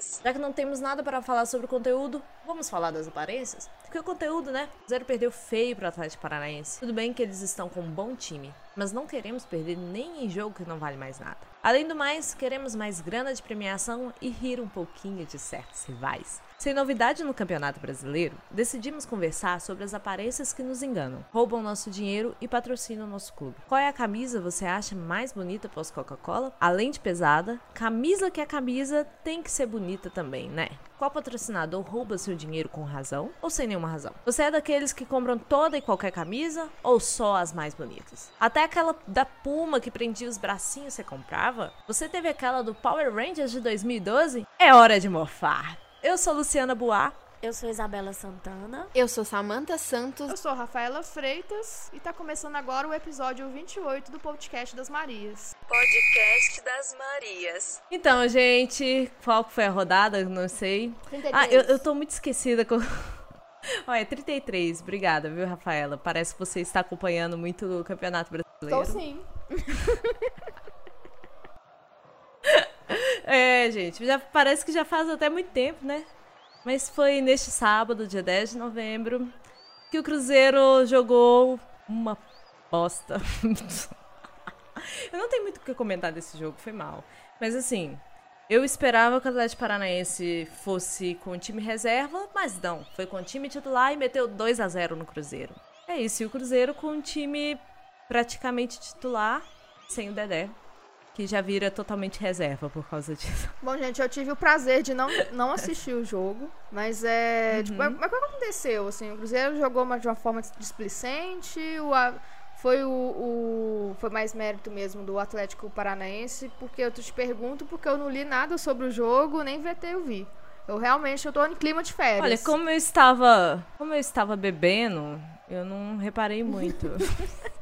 Marias. Já que não temos nada para falar sobre o conteúdo, vamos falar das aparências? Porque o conteúdo, né? O Zero perdeu feio pro Atlético Paranaense. Tudo bem que eles estão com um bom time, mas não queremos perder nem em jogo que não vale mais nada. Além do mais, queremos mais grana de premiação e rir um pouquinho de certos rivais. Sem novidade no Campeonato Brasileiro, decidimos conversar sobre as aparências que nos enganam, roubam nosso dinheiro e patrocinam nosso clube. Qual é a camisa você acha mais bonita pós Coca-Cola? Além de pesada, camisa que é camisa tem que ser bonita também, né? Qual patrocinador rouba seu dinheiro com razão ou sem nenhuma razão? Você é daqueles que compram toda e qualquer camisa ou só as mais bonitas? Até aquela da Puma que prendia os bracinhos você comprava? Você teve aquela do Power Rangers de 2012? É hora de morfar! Eu sou Luciana Boar. Eu sou Isabela Santana. Eu sou Samantha Santos. Eu sou Rafaela Freitas e tá começando agora o episódio 28 do Podcast das Marias. Podcast das Marias. Então, gente, qual foi a rodada? Não sei. 33. Ah, eu, eu tô muito esquecida com. Olha, 33. Obrigada, viu, Rafaela? Parece que você está acompanhando muito o Campeonato Brasileiro. Estou sim. É, gente, já parece que já faz até muito tempo, né? Mas foi neste sábado, dia 10 de novembro, que o Cruzeiro jogou uma bosta. eu não tenho muito o que comentar desse jogo, foi mal. Mas assim, eu esperava que o Atlético Paranaense fosse com o time reserva, mas não, foi com o time titular e meteu 2 a 0 no Cruzeiro. É isso, e o Cruzeiro com um time praticamente titular, sem o Dedé que já vira totalmente reserva por causa disso. Bom, gente, eu tive o prazer de não, não assistir o jogo, mas é. Uhum. Tipo, mas o que aconteceu? Assim, o Cruzeiro jogou uma, de uma forma displicente, o, a- foi o, o- Foi mais mérito mesmo do Atlético Paranaense, porque eu te pergunto, porque eu não li nada sobre o jogo, nem VT eu vi. Eu realmente eu tô em clima de férias. Olha, como eu estava, como eu estava bebendo, eu não reparei muito.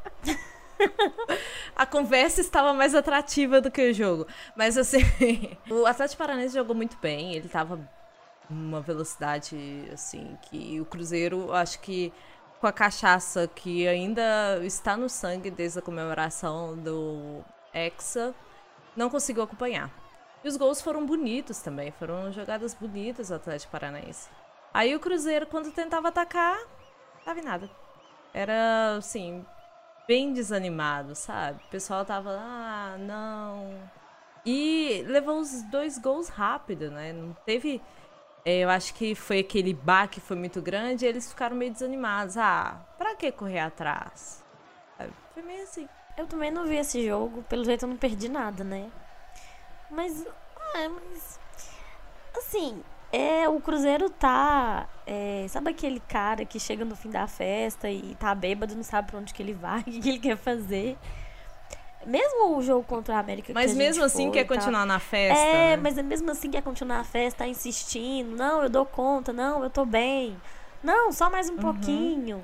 A conversa estava mais atrativa do que o jogo. Mas assim, o Atlético Paranaense jogou muito bem, ele estava uma velocidade assim que o Cruzeiro, acho que com a cachaça que ainda está no sangue desde a comemoração do Hexa, não conseguiu acompanhar. E os gols foram bonitos também, foram jogadas bonitas do Atlético Paranaense. Aí o Cruzeiro, quando tentava atacar, tava em nada. Era, assim, bem desanimado, sabe? O pessoal tava, ah, não. E levou os dois gols rápido, né? Não teve. é, Eu acho que foi aquele baque foi muito grande e eles ficaram meio desanimados. Ah, pra que correr atrás? Foi meio assim. Eu também não vi esse jogo, pelo jeito eu não perdi nada, né? Mas, é, mas assim, é, o Cruzeiro tá, é, sabe aquele cara que chega no fim da festa e tá bêbado, não sabe pra onde que ele vai, o que, ele quer fazer. Mesmo o jogo contra a América Mas que mesmo assim foi quer tal. continuar na festa. É, né? mas é mesmo assim quer continuar a festa, tá insistindo. Não, eu dou conta, não, eu tô bem. Não, só mais um pouquinho.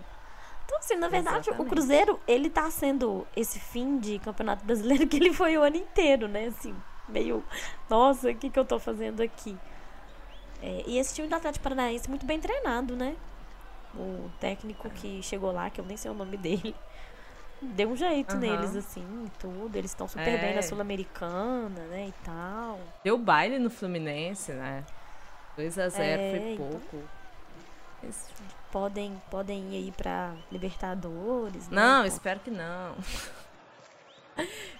Então, assim, na verdade, o Exatamente. Cruzeiro, ele tá sendo esse fim de Campeonato Brasileiro que ele foi o ano inteiro, né? Assim, meio, nossa, o que, que eu tô fazendo aqui? É, e esse time do Atlético Paranaense muito bem treinado, né? O técnico que chegou lá, que eu nem sei o nome dele, deu um jeito Aham. neles, assim, tudo. Eles estão super É. bem na Sul-Americana, né? E tal. Deu baile no Fluminense, né? 2 a 0 É, foi então. pouco. Mas- podem, podem ir aí pra Libertadores. né, Não, espero que não.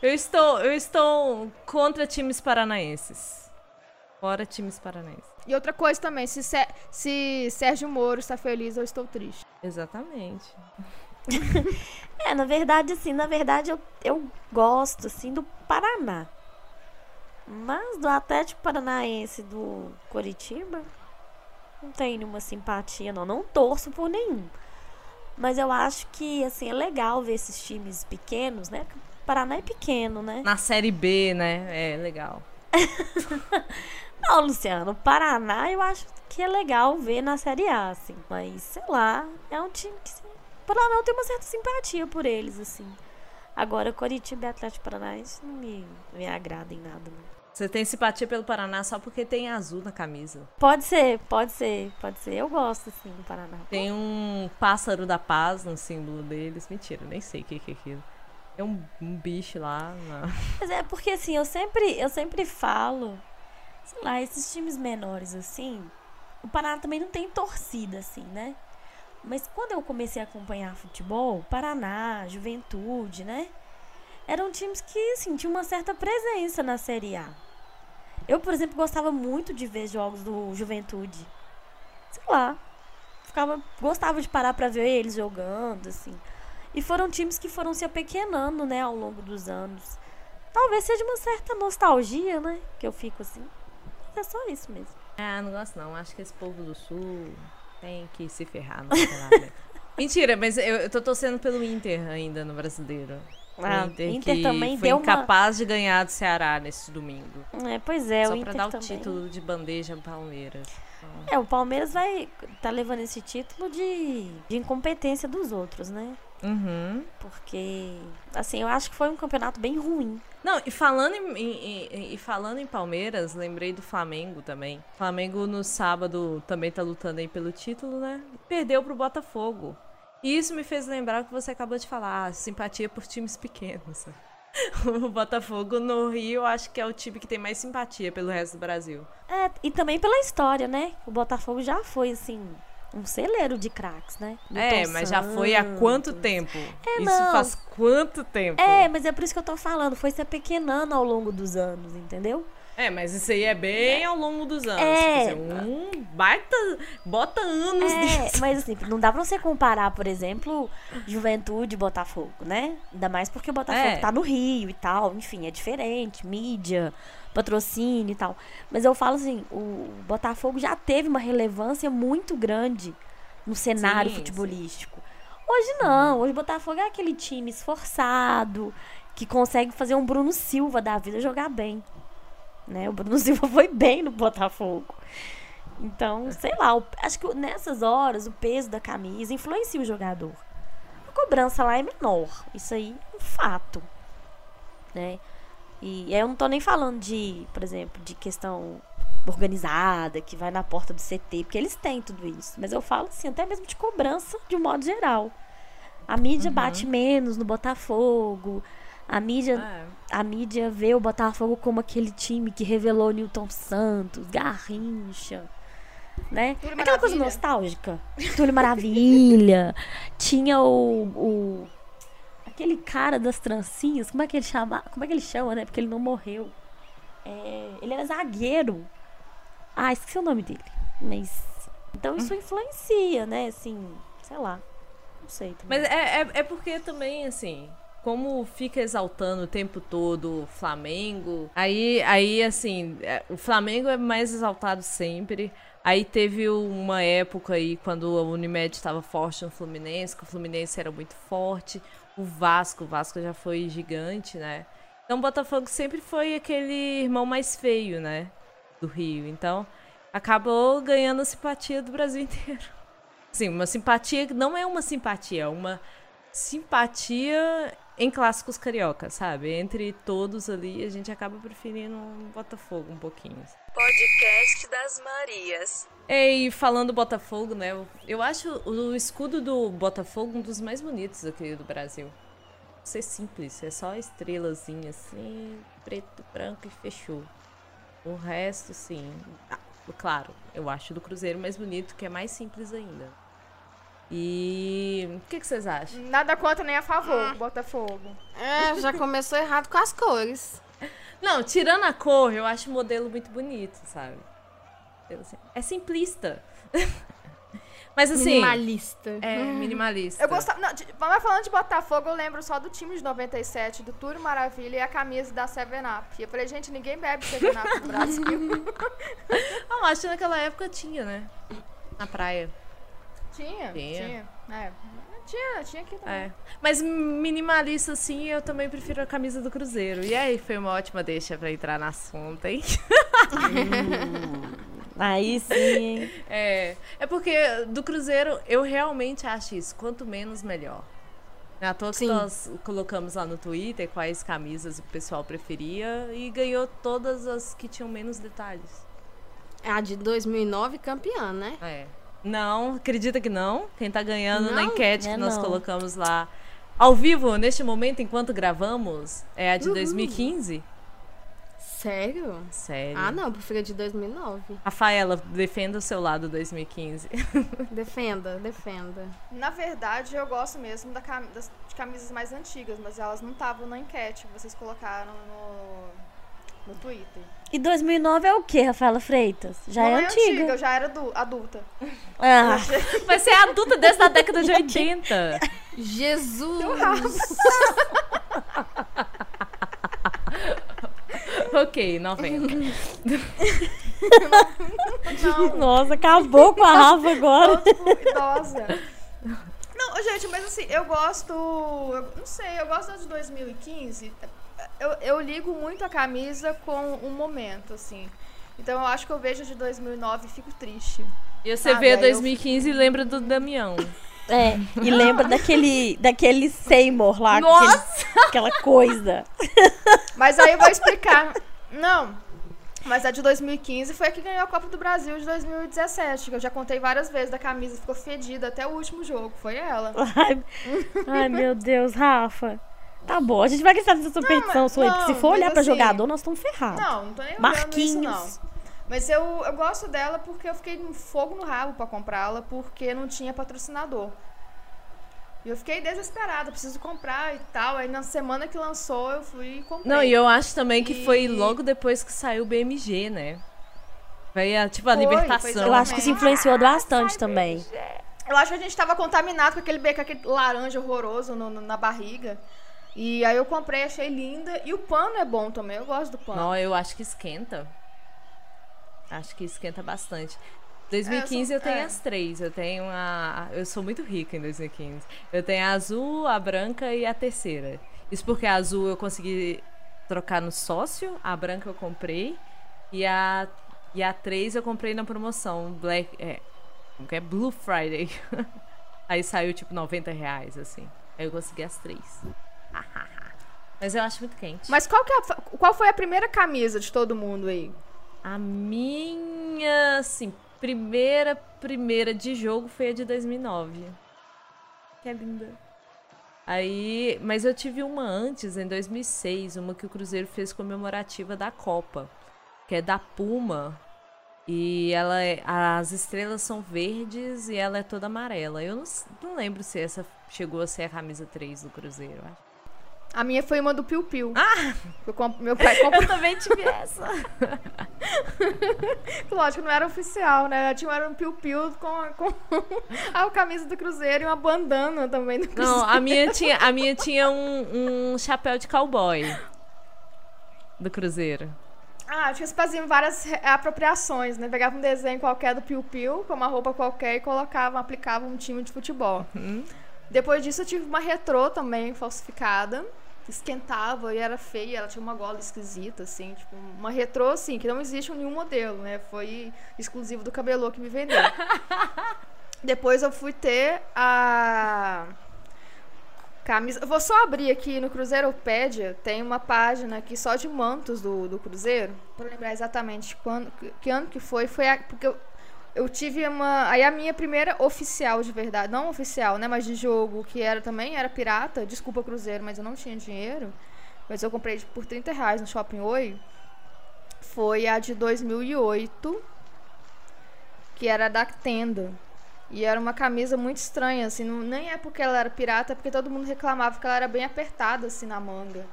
Eu estou, eu estou contra times paranaenses. Fora times paranaenses. E outra coisa também, se, Sé- se Sérgio Moro está feliz, eu estou triste. Exatamente. É, na verdade, assim, na verdade eu, eu gosto, assim, do Paraná. Mas do Atlético Paranaense e do Coritiba, não tenho nenhuma simpatia, não. Não torço por nenhum. Mas eu acho que, assim, é legal ver esses times pequenos, né? Porque O Paraná é pequeno, né? Na série B, né? É legal. Não, Luciano, o Paraná eu acho que é legal ver na Série A, assim. Mas, sei lá, é um time que. O Paraná eu tenho uma certa simpatia por eles, assim. Agora, Coritiba e Atlético Paranaense não me, não me agrada em nada, não. Você tem simpatia pelo Paraná só porque tem azul na camisa. Pode ser, pode ser, pode ser. Eu gosto, assim, do Paraná. Tem um pássaro da paz no símbolo deles. Mentira, nem sei o que que é aquilo. É um, um bicho lá. Mas é porque, assim, eu sempre, eu sempre falo sei lá, esses times menores assim, o Paraná também não tem torcida assim, né? Mas quando eu comecei a acompanhar futebol, Paraná, Juventude, né? Eram times que, assim, tinham uma certa presença na Série A. Eu, por exemplo, gostava muito de ver jogos do Juventude. Sei lá. Ficava, gostava de parar pra ver eles jogando, assim. E foram times que foram se apequenando, né, ao longo dos anos. Talvez seja uma certa nostalgia, né? Que eu fico assim. É só isso mesmo. Ah, não gosto não. Acho que esse povo do sul tem que se ferrar no. Mentira, mas eu, eu tô torcendo pelo Inter ainda no brasileiro. Ah, o Inter, Inter também foi deu uma- incapaz de ganhar do Ceará nesse domingo. É, pois é, Só o pra Inter dar o também. título de bandeja Palmeiras. É, o Palmeiras vai tá levando esse título de, de incompetência dos outros, né? Uhum. Porque, assim, eu acho que foi um campeonato bem ruim. Não, e falando em, em- em- e falando em Palmeiras, lembrei do Flamengo também. Flamengo no sábado também tá lutando aí pelo título, né? Perdeu pro Botafogo. E isso me fez lembrar o que você acabou de falar, simpatia por times pequenos. O Botafogo no Rio, eu acho que é o time que tem mais simpatia pelo resto do Brasil. É, e também pela história, né? O Botafogo já foi, assim, um celeiro de craques, né? é, Milton mas já foi há quanto tempo? É, isso não. faz quanto tempo? É, mas é por isso que eu tô falando. Foi se apequenando ao longo dos anos, entendeu? É, mas isso aí é bem ao longo dos anos. É. Dizer, um baita. Bota anos É, nisso. mas assim, não dá pra você comparar, por exemplo, Juventude e Botafogo, né? Ainda mais porque o Botafogo É. tá no Rio e tal, enfim, é diferente, mídia, patrocínio e tal. Mas eu falo assim, o Botafogo já teve uma relevância muito grande no cenário Sim, futebolístico. Hoje não, hoje o Botafogo é aquele time esforçado, que consegue fazer um Bruno Silva da vida jogar bem. Né? O Bruno Silva foi bem no Botafogo. Então, sei lá, acho que nessas horas o peso da camisa influencia o jogador. A cobrança lá é menor. Isso aí é um fato. Né? E eu não tô nem falando de, por exemplo, de questão organizada, que vai na porta do CT, porque eles têm tudo isso. Mas eu falo assim, até mesmo de cobrança de um modo geral. A mídia bate menos no Botafogo. A mídia É. a mídia vê o Botafogo como aquele time que revelou Newton Santos, Garrincha, né? Túlio Aquela coisa Maravilha. nostálgica. Túlio Maravilha. Tinha o, o aquele cara das trancinhas, como é que ele chama? Como é que ele chama, né? Porque ele não morreu. É, ele era zagueiro. Ah, esqueci o nome dele. Mas então isso influencia, né? Assim, sei lá. Não sei também. Mas é, é, é porque também, assim, como fica exaltando o tempo todo o Flamengo, aí, aí assim, é, o Flamengo é mais exaltado sempre. Aí teve uma época aí quando a Unimed estava forte no Fluminense, que o Fluminense era muito forte. O Vasco, o Vasco já foi gigante, né? Então o Botafogo sempre foi aquele irmão mais feio, né? Do Rio. Então acabou ganhando a simpatia do Brasil inteiro. Sim, uma simpatia que não é uma simpatia, é uma simpatia em clássicos carioca, sabe? Entre todos ali, a gente acaba preferindo um Botafogo um pouquinho. Podcast das Marias. E falando do Botafogo, né? eu- acho o escudo do Botafogo um dos mais bonitos aqui do Brasil. Ser simples, é só estrelazinha assim, preto, branco e fechou. O resto, sim. Ah, claro, eu acho do Cruzeiro mais bonito, que é mais simples ainda. E o que, que vocês acham? Nada contra nem a favor, Botafogo. É, já começou errado com as cores. Não, tirando a cor, eu acho o modelo muito bonito, sabe? Assim, É simplista. Mas assim. Minimalista. É, minimalista. Eu gostava. Não, de, mas falando de Botafogo, eu lembro só do time de 97, do Túlio Maravilha e a camisa da Seven Up. E eu falei, gente, ninguém bebe Seven Up no Brasil. Ah, acho que naquela época tinha, né? Na praia. Tinha, Tinha. tinha. É. Tinha, tinha aqui também. É. Mas minimalista, assim, eu também prefiro a camisa do Cruzeiro. E aí, foi uma ótima deixa pra entrar na assunto, hein? Aí sim, hein? É, é porque do Cruzeiro eu realmente acho isso. Quanto menos, melhor. Não é à toa que nós colocamos lá no Twitter quais camisas o pessoal preferia e ganhou todas as que tinham menos detalhes. É a de 2009 campeã, né? É. Não, acredita que não? Quem tá ganhando na Não? enquete É que nós não. colocamos lá ao vivo, neste momento, enquanto gravamos, é a de 2015? Sério? Sério. Ah, não, eu prefiro a de 2009. Rafaela, defenda o seu lado 2015. Defenda, defenda. Na verdade, eu gosto mesmo da cam- das, de camisas mais antigas, mas elas não estavam na enquete. Vocês colocaram no, no Twitter. E 2009 é o que, Rafaela Freitas? Já não é, antiga. eu já era adu- adulta. Ah, Vai ser adulta desde a década de 80. Jesus! ok, 90. Não, nossa, acabou com a Rafa agora. tipo, idosa. Não, gente, mas assim, eu gosto. Eu não sei, eu gosto da de 2015. Eu, eu ligo muito a camisa com um momento, assim. Então eu acho que eu vejo a de 2009 e fico triste. E você Ah, vê a daí eu- 2015 e lembra do Damião. É, e lembra daquele, daquele Seymour lá, Nossa! aquele- aquela coisa. Mas aí eu vou explicar. Não. Mas a de 2015 foi a que ganhou a Copa do Brasil de 2017. Que eu já contei várias vezes da camisa, ficou fedida até o último jogo. Foi ela. Ai, ai, meu Deus, Rafa. Tá bom, a gente vai acreditar nessa superstição mas- sua aí, porque se não, for olhar pra assim- jogador, nós estamos ferrados. Não, não tô nem olhando isso, Marquinhos. não. Mas eu, eu gosto dela porque eu fiquei com fogo no rabo pra comprá-la, porque não tinha patrocinador. E eu fiquei desesperada, preciso comprar e tal. Aí na semana que lançou, eu fui e comprei. Não, e eu acho também que foi E- logo depois que saiu o BMG, né? Foi a, tipo, a Foi, libertação. foi Eu acho que isso influenciou bastante também. Eu acho que a gente tava contaminado com aquele beco, aquele laranja horroroso no- no- na barriga. E aí eu comprei, achei linda. E o pano é bom também, eu gosto do pano. Não, eu acho que esquenta. Acho que esquenta bastante. 2015 É, eu tenho é. as três. Eu tenho a. Eu sou muito rica em 2015. Eu tenho a azul, a branca e a terceira. Isso porque a azul eu consegui trocar no sócio, a branca eu comprei. E a, e a três eu comprei na promoção. Black. É. Como que é? Blue Friday. Aí saiu tipo 90 reais, assim. Aí eu consegui as três. Mas eu acho muito quente. Mas qual, que é a- qual foi a primeira camisa de todo mundo aí? A minha, assim, primeira, primeira de jogo foi a de 2009. Que é linda. Aí, mas eu tive uma antes, em 2006, uma que o Cruzeiro fez comemorativa da Copa, que é da Puma. E ela é, as estrelas são verdes e ela é toda amarela. Eu não, não lembro se essa chegou a ser a camisa 3 do Cruzeiro. acho. A minha foi uma do Piu Piu. Ah! Eu comp- meu pai comprou. Eu também tive essa. Lógico, não era oficial, né? Tinha era um Piu Piu com, com a camisa do Cruzeiro e uma bandana também do Cruzeiro. Não, a minha tinha, a minha tinha um, um chapéu de cowboy do Cruzeiro. Ah, acho que eles faziam várias apropriações, né? Pegavam um desenho qualquer do Piu Piu, com uma roupa qualquer e colocavam, aplicavam um time de futebol. Depois disso eu tive uma retrô também, falsificada. Esquentava e era feia, ela tinha uma gola esquisita, assim, tipo, uma retrô, assim, que não existe em nenhum modelo, né? Foi exclusivo do cabelô que me vendeu. Depois eu fui ter a camisa. eu Vou só abrir aqui no Cruzeiropédia, tem uma página aqui só de mantos do, do Cruzeiro, para lembrar exatamente quando, que, que ano que foi. Foi a- porque eu, eu tive uma. Aí a minha primeira oficial de verdade, não oficial, né, mas de jogo, que era também era pirata. Desculpa, Cruzeiro, mas eu não tinha dinheiro. Mas eu comprei por 30 reais no Shopping Oi. Foi a de 2008, que era da tenda. E era uma camisa muito estranha, assim, não, nem é porque ela era pirata, é porque todo mundo reclamava que ela era bem apertada, assim, na manga.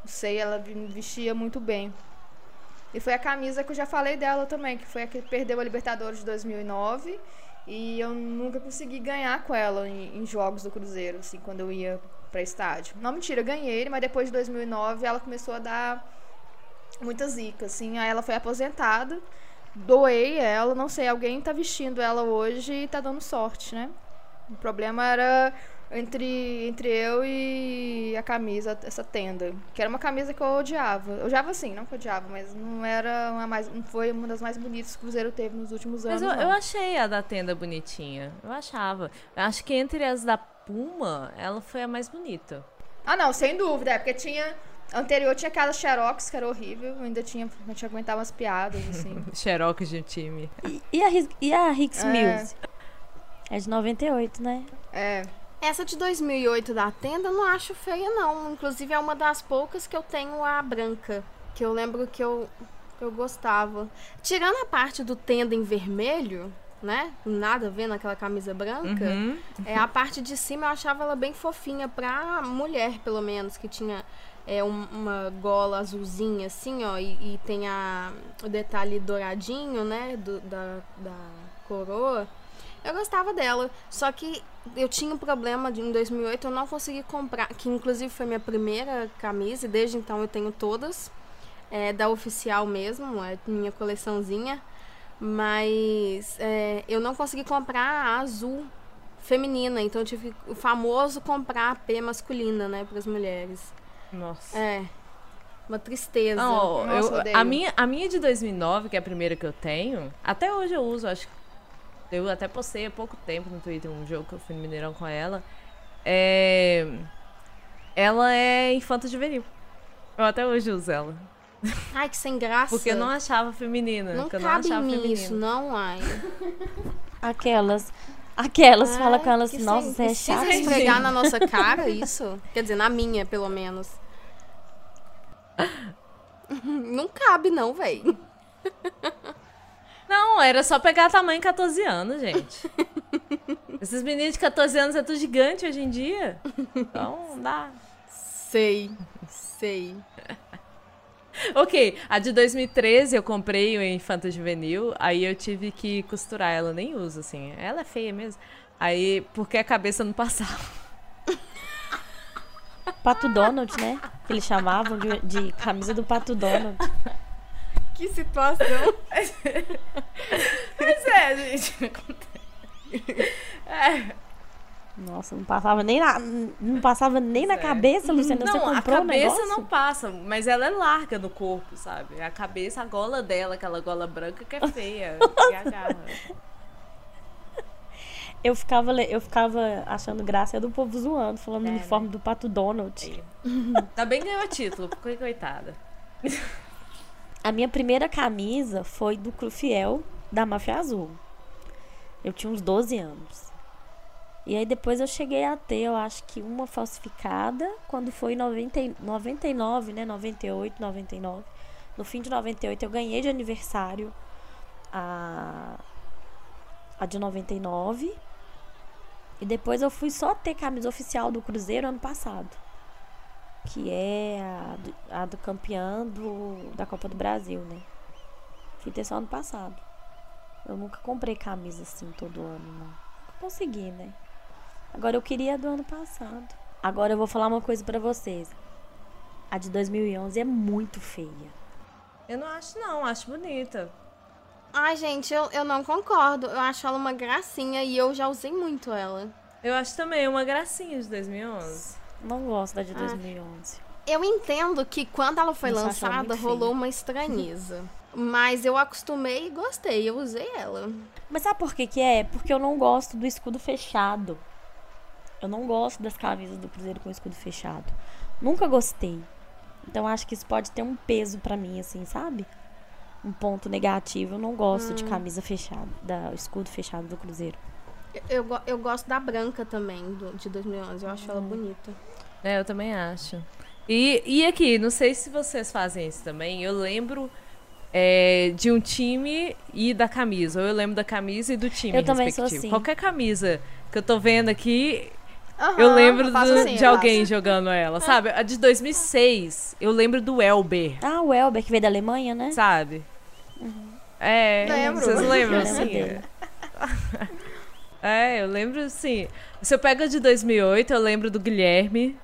Não sei, ela vestia muito bem. E foi a camisa que eu já falei dela também, que foi a que perdeu a Libertadores de 2009. E eu nunca consegui ganhar com ela em, em jogos do Cruzeiro, assim, quando eu ia pra estádio. Não, mentira, eu ganhei, mas depois de 2009 ela começou a dar muita zica, assim. Aí ela foi aposentada, doei ela, não sei, alguém tá vestindo ela hoje e tá dando sorte, né? O problema era entre, entre eu e a camisa, essa tenda. Que era uma camisa que eu odiava. Eu odiava sim, não que eu odiava, mas não era uma mais. Não foi uma das mais bonitas que o Cruzeiro teve nos últimos anos. Mas eu, não. eu achei a da tenda bonitinha. Eu achava. Eu acho que entre as da Puma, ela foi a mais bonita. Ah, não, sem dúvida, é porque tinha. Anterior tinha aquela Xerox, que era horrível, ainda tinha. A gente aguentava as piadas, assim. Xerox de um time. E, e a, e a Hicks É. Mills? É de 98, né? É. Essa de 2008 da tenda eu não acho feia, não. Inclusive é uma das poucas que eu tenho a branca. Que eu lembro que eu, eu gostava. Tirando a parte do tenda em vermelho, né? Nada a ver naquela camisa branca. Uhum. É, a parte de cima eu achava ela bem fofinha pra mulher, pelo menos, que tinha é, um- uma gola azulzinha assim, ó, e, e tem a, o detalhe douradinho, né, do- da, da coroa. Eu gostava dela, só que eu tinha um problema de em 2008, eu não consegui comprar, que inclusive foi minha primeira camisa, e desde então eu tenho todas, é, da oficial mesmo, é minha coleçãozinha, mas é, eu não consegui comprar a azul feminina, então eu tive o famoso comprar a P masculina, né, para as mulheres. Nossa. É, uma tristeza. Não, Nossa, eu- a, minha, a minha de 2009, que é a primeira que eu tenho, até hoje eu uso, acho que eu até postei há pouco tempo no Twitter um jogo que eu fui no Mineirão com ela. É, ela é infanta juvenil. Eu até hoje uso ela. Ai, que sem graça. Porque eu não achava feminina. Não eu não cabe achava em mim feminina. isso, não, ai. Aquelas. Aquelas, fala com elas nossa, sem- você é precisa chata. esfregar na nossa cara isso? Quer dizer, na minha, pelo menos. Não cabe, não, véi. Não, era só pegar tamanho 14 anos, gente. Esses meninos de 14 anos é tudo gigante hoje em dia. Então, não dá. Sei, sei. Ok, a de 2013 eu comprei o Infanta Juvenil, aí eu tive que costurar ela, nem uso, assim. Ela é feia mesmo. Aí, porque a cabeça não passava. Pato Donald, né? Que eles chamavam de, de camisa do Pato Donald. Que situação. Pois é, gente. Nossa, não passava nem na, não passava nem na é. cabeça, Luciana. Você Não, a comprou o cabeça negócio? não passa, mas ela é larga no corpo, sabe? A cabeça, a gola dela, aquela gola branca que é feia, que agarra. Eu ficava, eu ficava achando graça do povo zoando, falando É, do uniforme do Pato Donald. Tá bem ganhou título, porque coitada. A minha primeira camisa foi do Crufiel da Máfia Azul. Eu tinha uns 12 anos. E aí depois eu cheguei a ter, eu acho que uma falsificada, quando foi em 90, e- 99, né? 98, 99. No fim de 98 eu ganhei de aniversário a, a de 99. E depois eu fui só ter camisa oficial do Cruzeiro ano passado. Que é a do, a do campeão do, da Copa do Brasil, né? Fui ter só ano passado. Eu nunca comprei camisa assim todo ano, não. Nunca consegui, né? Agora eu queria a do ano passado. Agora eu vou falar uma coisa pra vocês. A de 2011 é muito feia. Eu não acho, não, acho bonita. Ai, gente, eu, eu não concordo. Eu acho ela uma gracinha e eu já usei muito ela. Eu acho também uma gracinha de 2011. Não gosto da de 2011. Eu entendo que quando ela foi Nossa, lançada, rolou uma estranheza. Mas eu acostumei e gostei, eu usei ela. Mas sabe por que que é? Porque eu não gosto do escudo fechado. Eu não gosto das camisas do Cruzeiro com escudo fechado. Nunca gostei. Então acho que isso pode ter um peso pra mim, assim, sabe? Um ponto negativo. Eu não gosto de camisa fechada, da escudo fechado do Cruzeiro. Eu, eu, go- eu gosto da branca também, do- de 2011. Eu acho Hum. ela bonita. É, eu também acho. E, e aqui, não sei se vocês fazem isso também, eu lembro é, de um time e da camisa. Ou eu lembro da camisa e do time Eu também sou respectivo. assim. Qualquer camisa que eu tô vendo aqui, Aham, eu lembro faço do- assim, de eu alguém faço. jogando ela, sabe? A de 2006, eu lembro do Elber, Ah, o Elber, que veio da Alemanha, né? sabe? É, Lembro. vocês lembram, Eu lembro assim? É, eu lembro, assim. Se eu pego de 2008, eu lembro do Guilherme.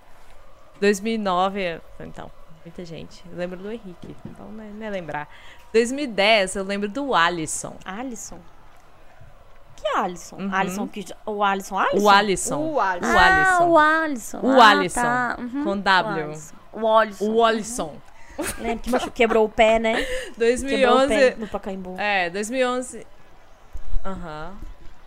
2009, é- então, muita gente. Eu lembro do Henrique, então não é, não é lembrar. 2010, eu lembro do Alisson. Alisson. Que Alisson? Uhum. Alisson que. O Alisson Alisson? O Alisson. O Alisson. O Ah, Alisson. o Alisson. O Ah, Alisson, tá. Uhum. com O W. Alisson. O Alisson. O Alisson. Lembra que machu- quebrou o pé, né? Quebrou o 2011. pé no Pacaembu. É, 2011. Aham.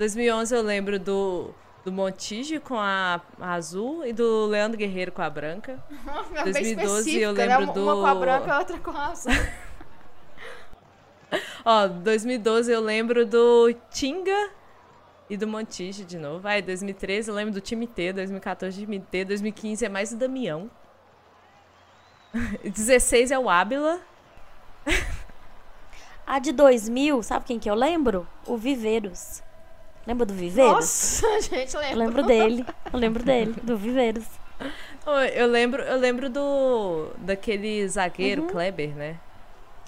2011 eu lembro do, do Montijo com a, a azul e do Leandro Guerreiro com a branca. É bem 2012 eu né? lembro Uma com a do- branca e a outra com a azul. Ó, 2012 eu lembro do Tinga e do Montijo de novo. Aí, 2013 eu lembro do time T, 2014 time T, 2015 é mais o Damião. 16 é o Ábila. A de 2000, sabe quem que eu lembro? O Viveiros. Lembra do Viveiros? Nossa, gente, Eu lembra. lembro dele. Eu lembro dele, do Viveiros. Eu lembro, eu lembro do daquele zagueiro Kleber, né?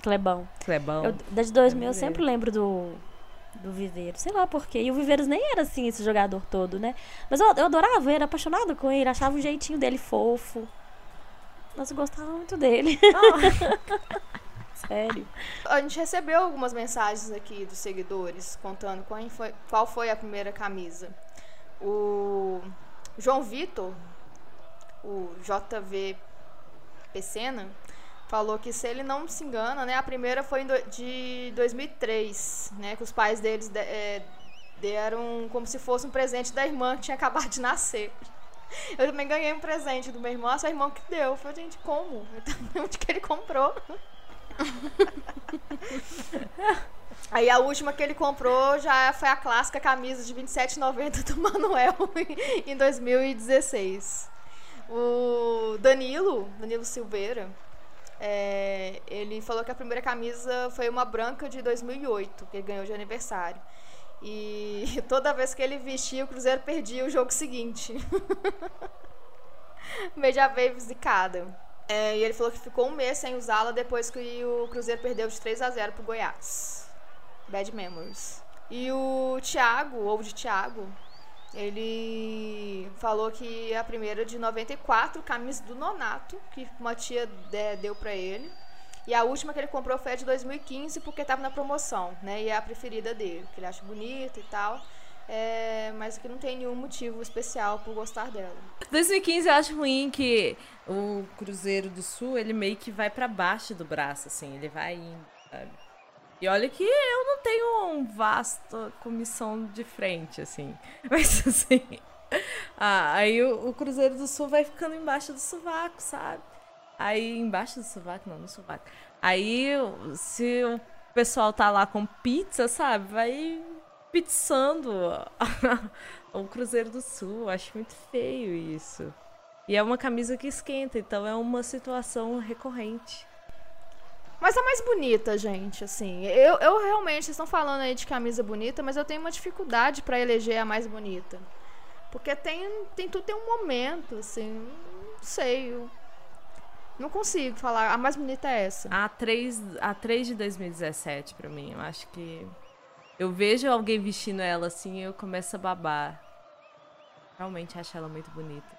Clebão. Clebão. Eu, da de 2000 eu Lembro sempre lembro do, do Viveiros. Sei lá por quê. E o Viveiros nem era assim, esse jogador todo, né? Mas eu, eu adorava, eu era apaixonada com ele. Achava o jeitinho dele fofo. Eu gostava muito dele. Sério. A gente recebeu algumas mensagens aqui dos seguidores contando qual foi, qual foi a primeira camisa. O João Vitor, o JV Pecena, falou que se ele não se engana, né, a primeira foi de 2003, né, que os pais deles de- é, deram como se fosse um presente da irmã que tinha acabado de nascer. Eu também ganhei um presente do meu irmão, a sua irmã que deu. Eu falei, gente, como? Então, onde que ele comprou? Aí a última que ele comprou já foi a clássica camisa de 27,90 do Manuel em 2016. O Danilo, Danilo Silveira, é, ele falou que a primeira camisa foi uma branca de 2008, que ele ganhou de aniversário. E toda vez que ele vestia, o Cruzeiro perdia o jogo seguinte. Mas já veio zicada. É, e ele falou que ficou um mês sem usá-la depois que o Cruzeiro perdeu de 3 a 0 pro Goiás. Bad Memories. E o Thiago, ou de Thiago, ele falou que a primeira de 94, camisa do Nonato, que uma tia de- deu pra ele. E a última que ele comprou foi a de 2015, porque tava na promoção, né? E é a preferida dele, que ele acha bonita e tal. É, mas que não tem nenhum motivo especial por gostar dela. 2015 eu acho ruim que o Cruzeiro do Sul, ele meio que vai pra baixo do braço, assim, ele vai indo, sabe? E olha que eu não tenho um vasta comissão de frente, assim. Mas assim. ah, aí o, o Cruzeiro do Sul vai ficando embaixo do sovaco, sabe? Aí, embaixo do sovaco, não, no sovaco. Aí, se o pessoal tá lá com pizza, sabe? Vai pizzando o Cruzeiro do Sul. Acho muito feio isso. E é uma camisa que esquenta, então é uma situação recorrente. Mas a mais bonita, gente, assim. Eu, eu realmente, vocês estão falando aí de camisa bonita, mas eu tenho uma dificuldade pra eleger a mais bonita. Porque tem, tem tudo tem um momento, assim. Não sei. Eu não consigo falar. A mais bonita é essa. A 3, a 3 de 2017, pra mim, eu acho que. Eu vejo alguém vestindo ela assim e eu começo a babar. Realmente acho ela muito bonita.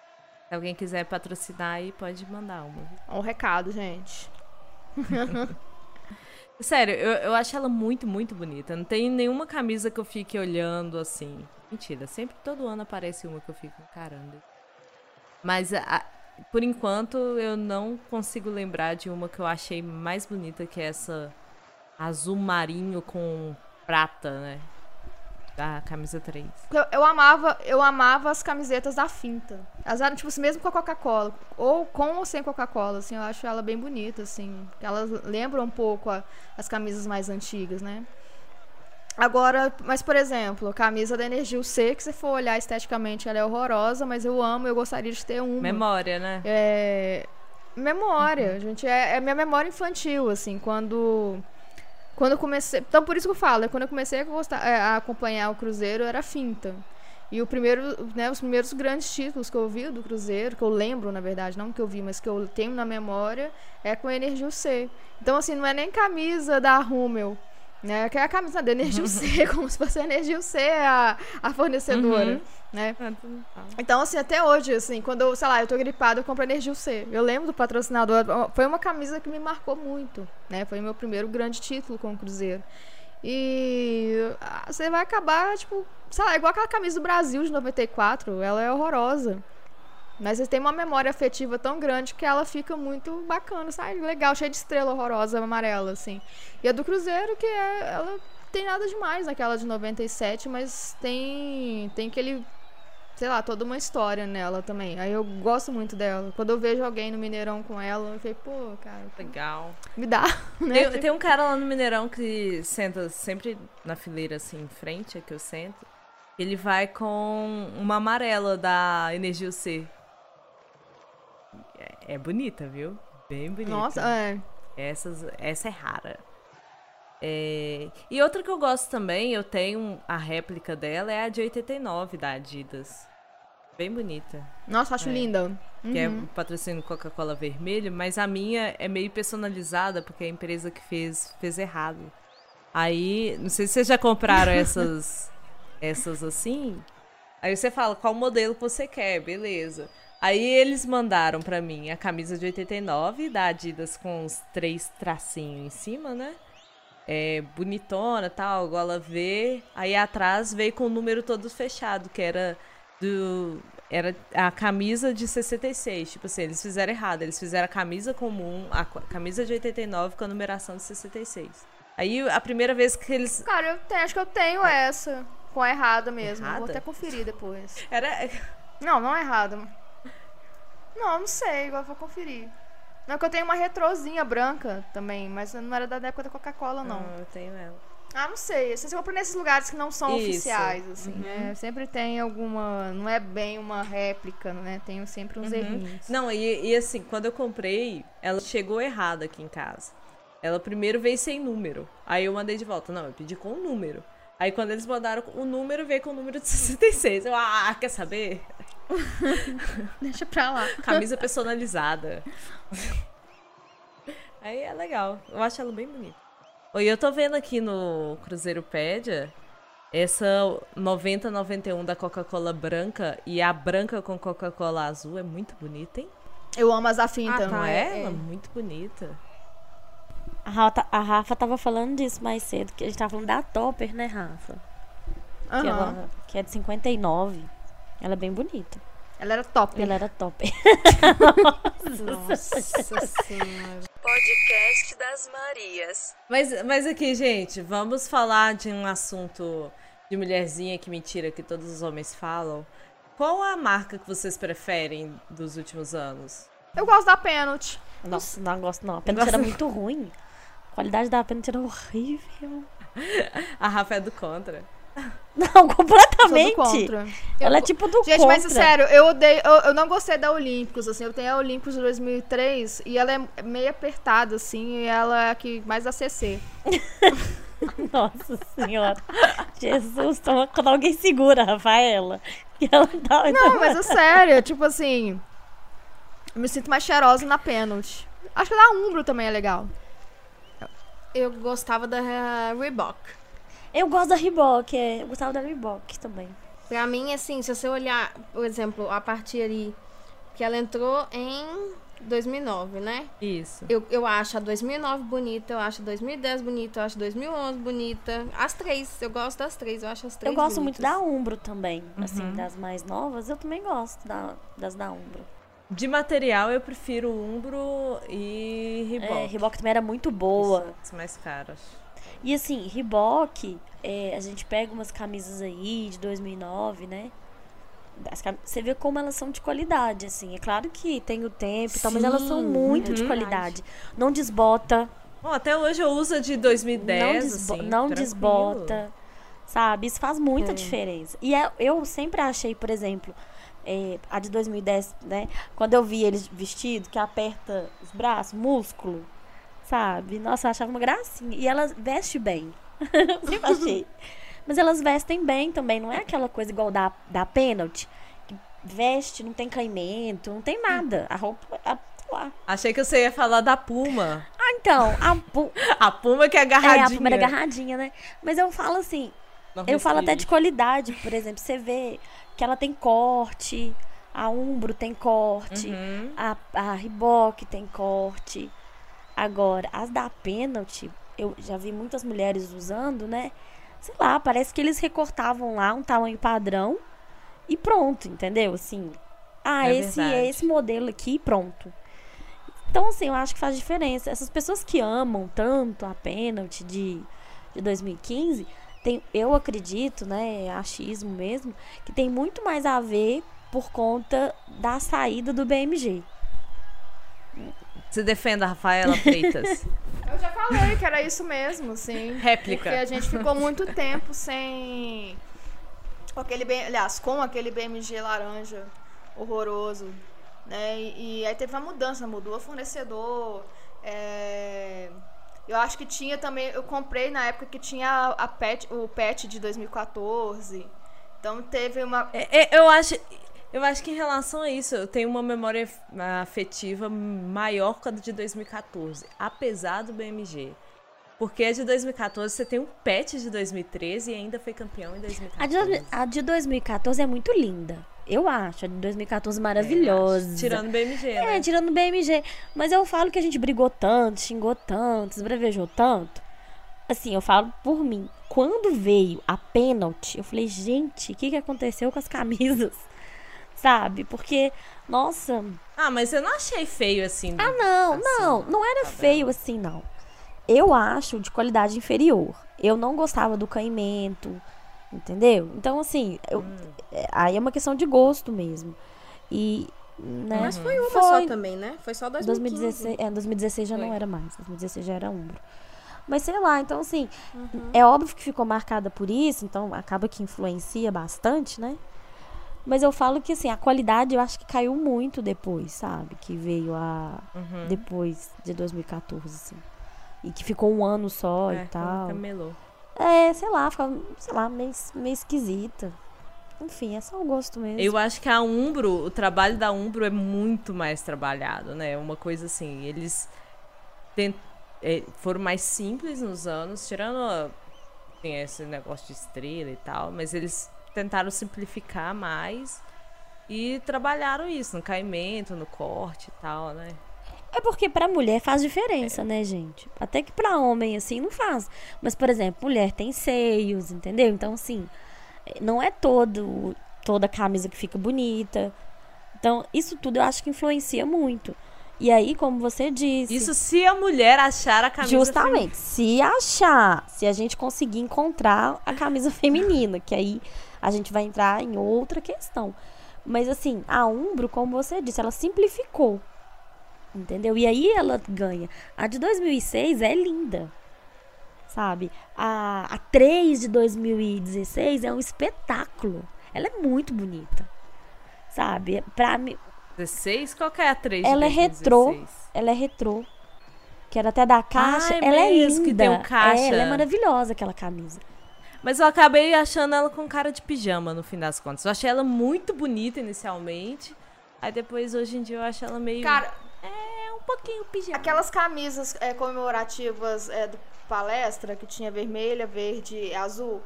Se alguém quiser patrocinar aí, pode mandar uma. Um recado, gente. Sério, eu, eu acho ela muito, muito bonita. Não tem nenhuma camisa que eu fique olhando assim. Mentira, sempre todo ano aparece uma que eu fico encarando. Mas a- por enquanto eu não consigo lembrar de uma que eu achei mais bonita que essa azul marinho com prata, né? Da camisa 3. Eu, eu amava, eu amava as camisetas da Finta. Elas eram, tipo mesmo com a Coca-Cola. Ou com ou sem Coca-Cola, assim, eu acho ela bem bonita, assim. Elas lembram um pouco a- as camisas mais antigas, né? Agora, mas por exemplo, a camisa da Energia C, que se for olhar esteticamente, ela é horrorosa, mas eu amo, eu gostaria de ter uma. Memória, né? É, memória, gente, é, é minha memória infantil, assim, quando quando eu comecei, então por isso que eu falo, é quando eu comecei a, gostar, é, a acompanhar o Cruzeiro era finta. E o primeiro, né, os primeiros grandes títulos que eu vi do Cruzeiro, que eu lembro, na verdade, não que eu vi, mas que eu tenho na memória, é com a Energia C. Então assim, não é nem camisa da Rummel, né? Que é a camisa da Energia C, como se fosse a Energia C a, a fornecedora, Uhum. né? Então, assim, até hoje, assim, quando eu, sei lá, eu tô gripada, eu compro Energia C. Eu lembro do patrocinador. Foi uma camisa que me marcou muito, né? Foi o meu primeiro grande título com o Cruzeiro. E ah, você vai acabar, tipo, sei lá, igual aquela camisa do Brasil de 94. Ela é horrorosa. Mas você tem uma memória afetiva tão grande que ela fica muito bacana, sabe? Legal, cheia de estrela horrorosa, amarela, assim. E a do Cruzeiro, que é. Ela tem nada demais naquela de 97, mas tem. Tem aquele sei lá, toda uma história nela também. Aí eu gosto muito dela. Quando eu vejo alguém no Mineirão com ela, eu falei, pô, cara, Legal. me dá, né? Tem, tem um cara lá no Mineirão que senta sempre na fileira assim em frente, é que eu sento. Ele vai com uma amarela da Energia C. É, é bonita, viu? Bem bonita. Nossa, é. Essas, essa é rara. É, E outra que eu gosto também, eu tenho a réplica dela, é a de 89 da Adidas. Bem bonita. Nossa, acho É. linda. Que é Uhum. o patrocínio Coca-Cola vermelho, mas a minha é meio personalizada, porque a empresa que fez, fez errado. Aí, não sei se vocês já compraram essas, essas assim. Aí você fala qual modelo você quer, beleza. Aí eles mandaram pra mim a camisa de 89 da Adidas com os três tracinhos em cima, né? É, bonitona, tal, gola V. Aí atrás veio com o número todo fechado, que era do era a camisa de 66, tipo assim, eles fizeram errado, eles fizeram a camisa comum, a camisa de 89 com a numeração de 66. Aí a primeira vez que eles Cara, eu tenho, acho que eu tenho essa. Com a errada mesmo. Errada? Vou até conferir depois. era Não, não é errada. Não, não sei, agora eu vou conferir. Não, que eu tenho uma retrozinha branca também, mas não era da época da Coca-Cola, não. Não, eu tenho ela. Ah, não sei. Você compra nesses lugares que não são Isso. oficiais, assim, né? Sempre tem alguma. Não é bem uma réplica, né? Tem sempre uns errinhos. Não, e, e assim, quando eu comprei, ela chegou errada aqui em casa. Ela primeiro veio sem número. Aí eu mandei de volta. Não, eu pedi com o número. Aí quando eles mandaram o número, veio com o número de 66. Eu, ah, quer saber? Deixa pra lá. Camisa personalizada. Aí é legal. Eu acho ela bem bonita. Oi, eu tô vendo aqui no Cruzeiropédia essa 9091 da Coca-Cola branca e a branca com Coca-Cola azul é muito bonita, hein? Eu amo as da Finta. Ah, tá. Não é? é. Ela é muito bonita. A Rafa, a Rafa tava falando disso mais cedo, que a gente tava falando da Topper, né, Rafa? Que, Aham. ela, que é de 59. Ela é bem bonita. Ela era top. Ela era topper. Nossa senhora. Podcast das Marias. Mas, mas aqui, gente, vamos falar de um assunto de mulherzinha que mentira que todos os homens falam. Qual a marca que vocês preferem dos últimos anos? Eu gosto da Penalty. Nossa, não gosto não. A pênalti era muito ruim. A qualidade da pênalti era horrível. A Rafa é do contra. Não, completamente. Ela é tipo do Gente, contra. mas sério, eu odeio. Eu, eu não gostei da Olímpicos, assim. Eu tenho a Olímpicos de 2003 e ela é meio apertada, assim. E ela é a que mais ACC. Nossa senhora. Jesus, toma- quando alguém segura a Rafaela. E ela tá. Não, mas é sério, tipo assim. Eu me sinto mais cheirosa na Penalty. Acho que a da Umbro também é legal. Eu gostava da Reebok. Eu gosto da Reebok, é. Eu gostava da Reebok também. Pra mim, assim, se você olhar, por exemplo, a partir ali que ela entrou em 2009, né? Isso. Eu, eu acho a 2009 bonita, eu acho a 2010 bonita, eu acho a 2011 bonita. As três, eu gosto das três, eu acho as três Eu gosto muito bonitas. da Umbro também. Assim, das mais novas, eu também gosto da- das da Umbro. De material, eu prefiro Umbro e Reebok. É, Reebok também era muito boa. são as mais caras. E assim, Reebok, é, a gente pega umas camisas aí de 2009, né? As cam- Você vê como elas são de qualidade, assim. É claro que tem o tempo e tal, mas elas são muito de uhum. qualidade. Não desbota, Bom, até hoje eu uso a de 2010, não, desbo- assim, não desbota, sabe? Isso faz muita É. diferença. E é- eu sempre achei, por exemplo, é, a de 2010, né? Quando eu vi eles vestido, que aperta os braços, músculo, sabe? Nossa, eu achava uma gracinha. E ela veste bem. sempre achei. Mas elas vestem bem também, não é aquela coisa igual da, da pênalti, que veste, não tem caimento, não tem nada. A roupa, a, sei lá. Achei que você ia falar da Puma. Ah, então, a, pu- A Puma que é é, agarradinha. a primeira agarradinha, né? Mas eu falo assim, Não eu falo até de qualidade, por exemplo, você vê que ela tem corte, a Umbro tem corte, Uhum. a, a Reebok tem corte. Agora, as da Penalty, eu já vi muitas mulheres usando, né? Sei lá, parece que eles recortavam lá um tamanho padrão e pronto, entendeu? Assim, ah, É esse é verdade. esse modelo aqui e pronto. Então, assim, eu acho que faz diferença. Essas pessoas que amam tanto a Penalty de, de 2015, tem, eu acredito, né, é achismo mesmo, que tem muito mais a ver por conta da saída do BMG. Se defenda, Rafaela Freitas. Eu já falei que era isso mesmo, assim. Réplica. Porque a gente ficou muito tempo sem. Com aquele BM... Aliás, com aquele BMG laranja horroroso. Né? E, e aí teve uma mudança, mudou o fornecedor. É, Eu acho que tinha também. Eu comprei na época que tinha a, a pet, o pet de 2014. Então teve uma. É, é, eu acho. Eu acho que em relação a isso, eu tenho uma memória afetiva maior que a de 2014, apesar do BMG. Porque a de 2014 você tem um pet de 2013 e ainda foi campeão em A de, 2014. a de 2014 é muito linda. Eu acho. A de 2014 maravilhosa. Tirando o BMG, né? É, tirando o BMG. Mas eu falo que a gente brigou tanto, xingou tanto, esbravejou tanto. Assim, eu falo por mim. Quando veio a pênalti, eu falei, gente, o que, que aconteceu com as camisas? Sabe? Porque, nossa. Ah, mas eu não achei feio assim. Ah, não, assim, não. Não era tabela. feio assim, não. Eu acho de qualidade inferior. Eu não gostava do caimento, entendeu? Então, assim, eu- Hum. é, aí é uma questão de gosto mesmo. E, né? Mas foi uma Foi. só também, né? Foi só 2015. 2016, é, 2016 já não Foi. era mais. 2016 já era Umbro. Mas sei lá, então assim, Uhum. é óbvio que ficou marcada por isso, então acaba que influencia bastante, né? Mas eu falo que assim, a qualidade eu acho que caiu muito depois, sabe? Que veio a Uhum. depois de 2014, assim. E que ficou um ano só É, e tal. camelô. É, sei lá, ficava, sei lá, meio, meio esquisita. Enfim, é só o gosto mesmo. Eu acho que a Umbro, o trabalho da Umbro é muito mais trabalhado, né? Uma coisa assim, eles ten- é, foram mais simples nos anos, tirando a- tem esse negócio de estrela e tal, mas eles tentaram simplificar mais e trabalharam isso no caimento, no corte e tal, né? É porque pra mulher faz diferença, né, gente? Até que pra homem, assim, não faz. Mas, por exemplo, mulher tem seios, entendeu? Então, assim, não é todo, toda camisa que fica bonita. Então, isso tudo eu acho que influencia muito. E aí, como você disse. Isso se a mulher achar a camisa Justamente, se achar, se a gente conseguir encontrar a camisa feminina, que aí a gente vai entrar em outra questão. Mas assim, a Umbro, como você disse, ela simplificou. Entendeu? E aí ela ganha. A de 2006 é linda. Sabe? A, a 3 de 2016 é um espetáculo. Ela é muito bonita. Sabe? Pra mim, 16? Qual que é a 3 de ela é 2016? retrô. ela é retrô. Que era até da caixa. É ela é linda. que tem um caixa. É, ela é maravilhosa, aquela camisa. Mas eu acabei achando ela com cara de pijama, no fim das contas. Eu achei ela muito bonita inicialmente. Aí depois, hoje em dia, eu acho ela meio. Cara, é um pouquinho pijama. aquelas camisas é, comemorativas é, do palestra, que tinha vermelha, verde e azul.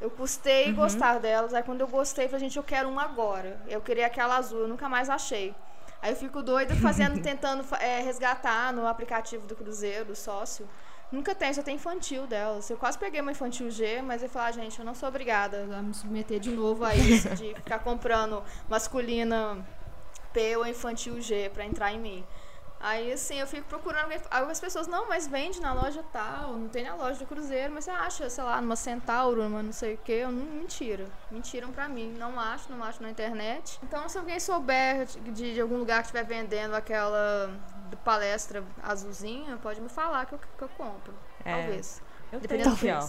Eu custei Uhum. gostar delas. Aí quando eu gostei, eu falei, gente, eu quero uma agora. Eu queria aquela azul, eu nunca mais achei. Aí eu fico doida fazendo, tentando é, resgatar no aplicativo do Cruzeiro, do sócio. Nunca tem, só tem infantil delas. Eu quase peguei uma infantil G, mas eu falei, ah, gente, eu não sou obrigada a me submeter de novo a isso, de ficar comprando masculina P ou infantil G pra entrar em mim. Aí, assim, eu fico procurando. Aí as pessoas, não, mas vende na loja tal, não tem na loja do Cruzeiro, mas você acha, sei lá, numa Centauro, numa não sei o quê. Eu, não, mentira. Mentiram pra mim. Não acho, não acho na internet. Então, se alguém souber de, de algum lugar que estiver vendendo aquela palestra azulzinha, pode me falar que eu, que eu compro. É. Talvez. Eu tenho Dependendo do aqui, ó.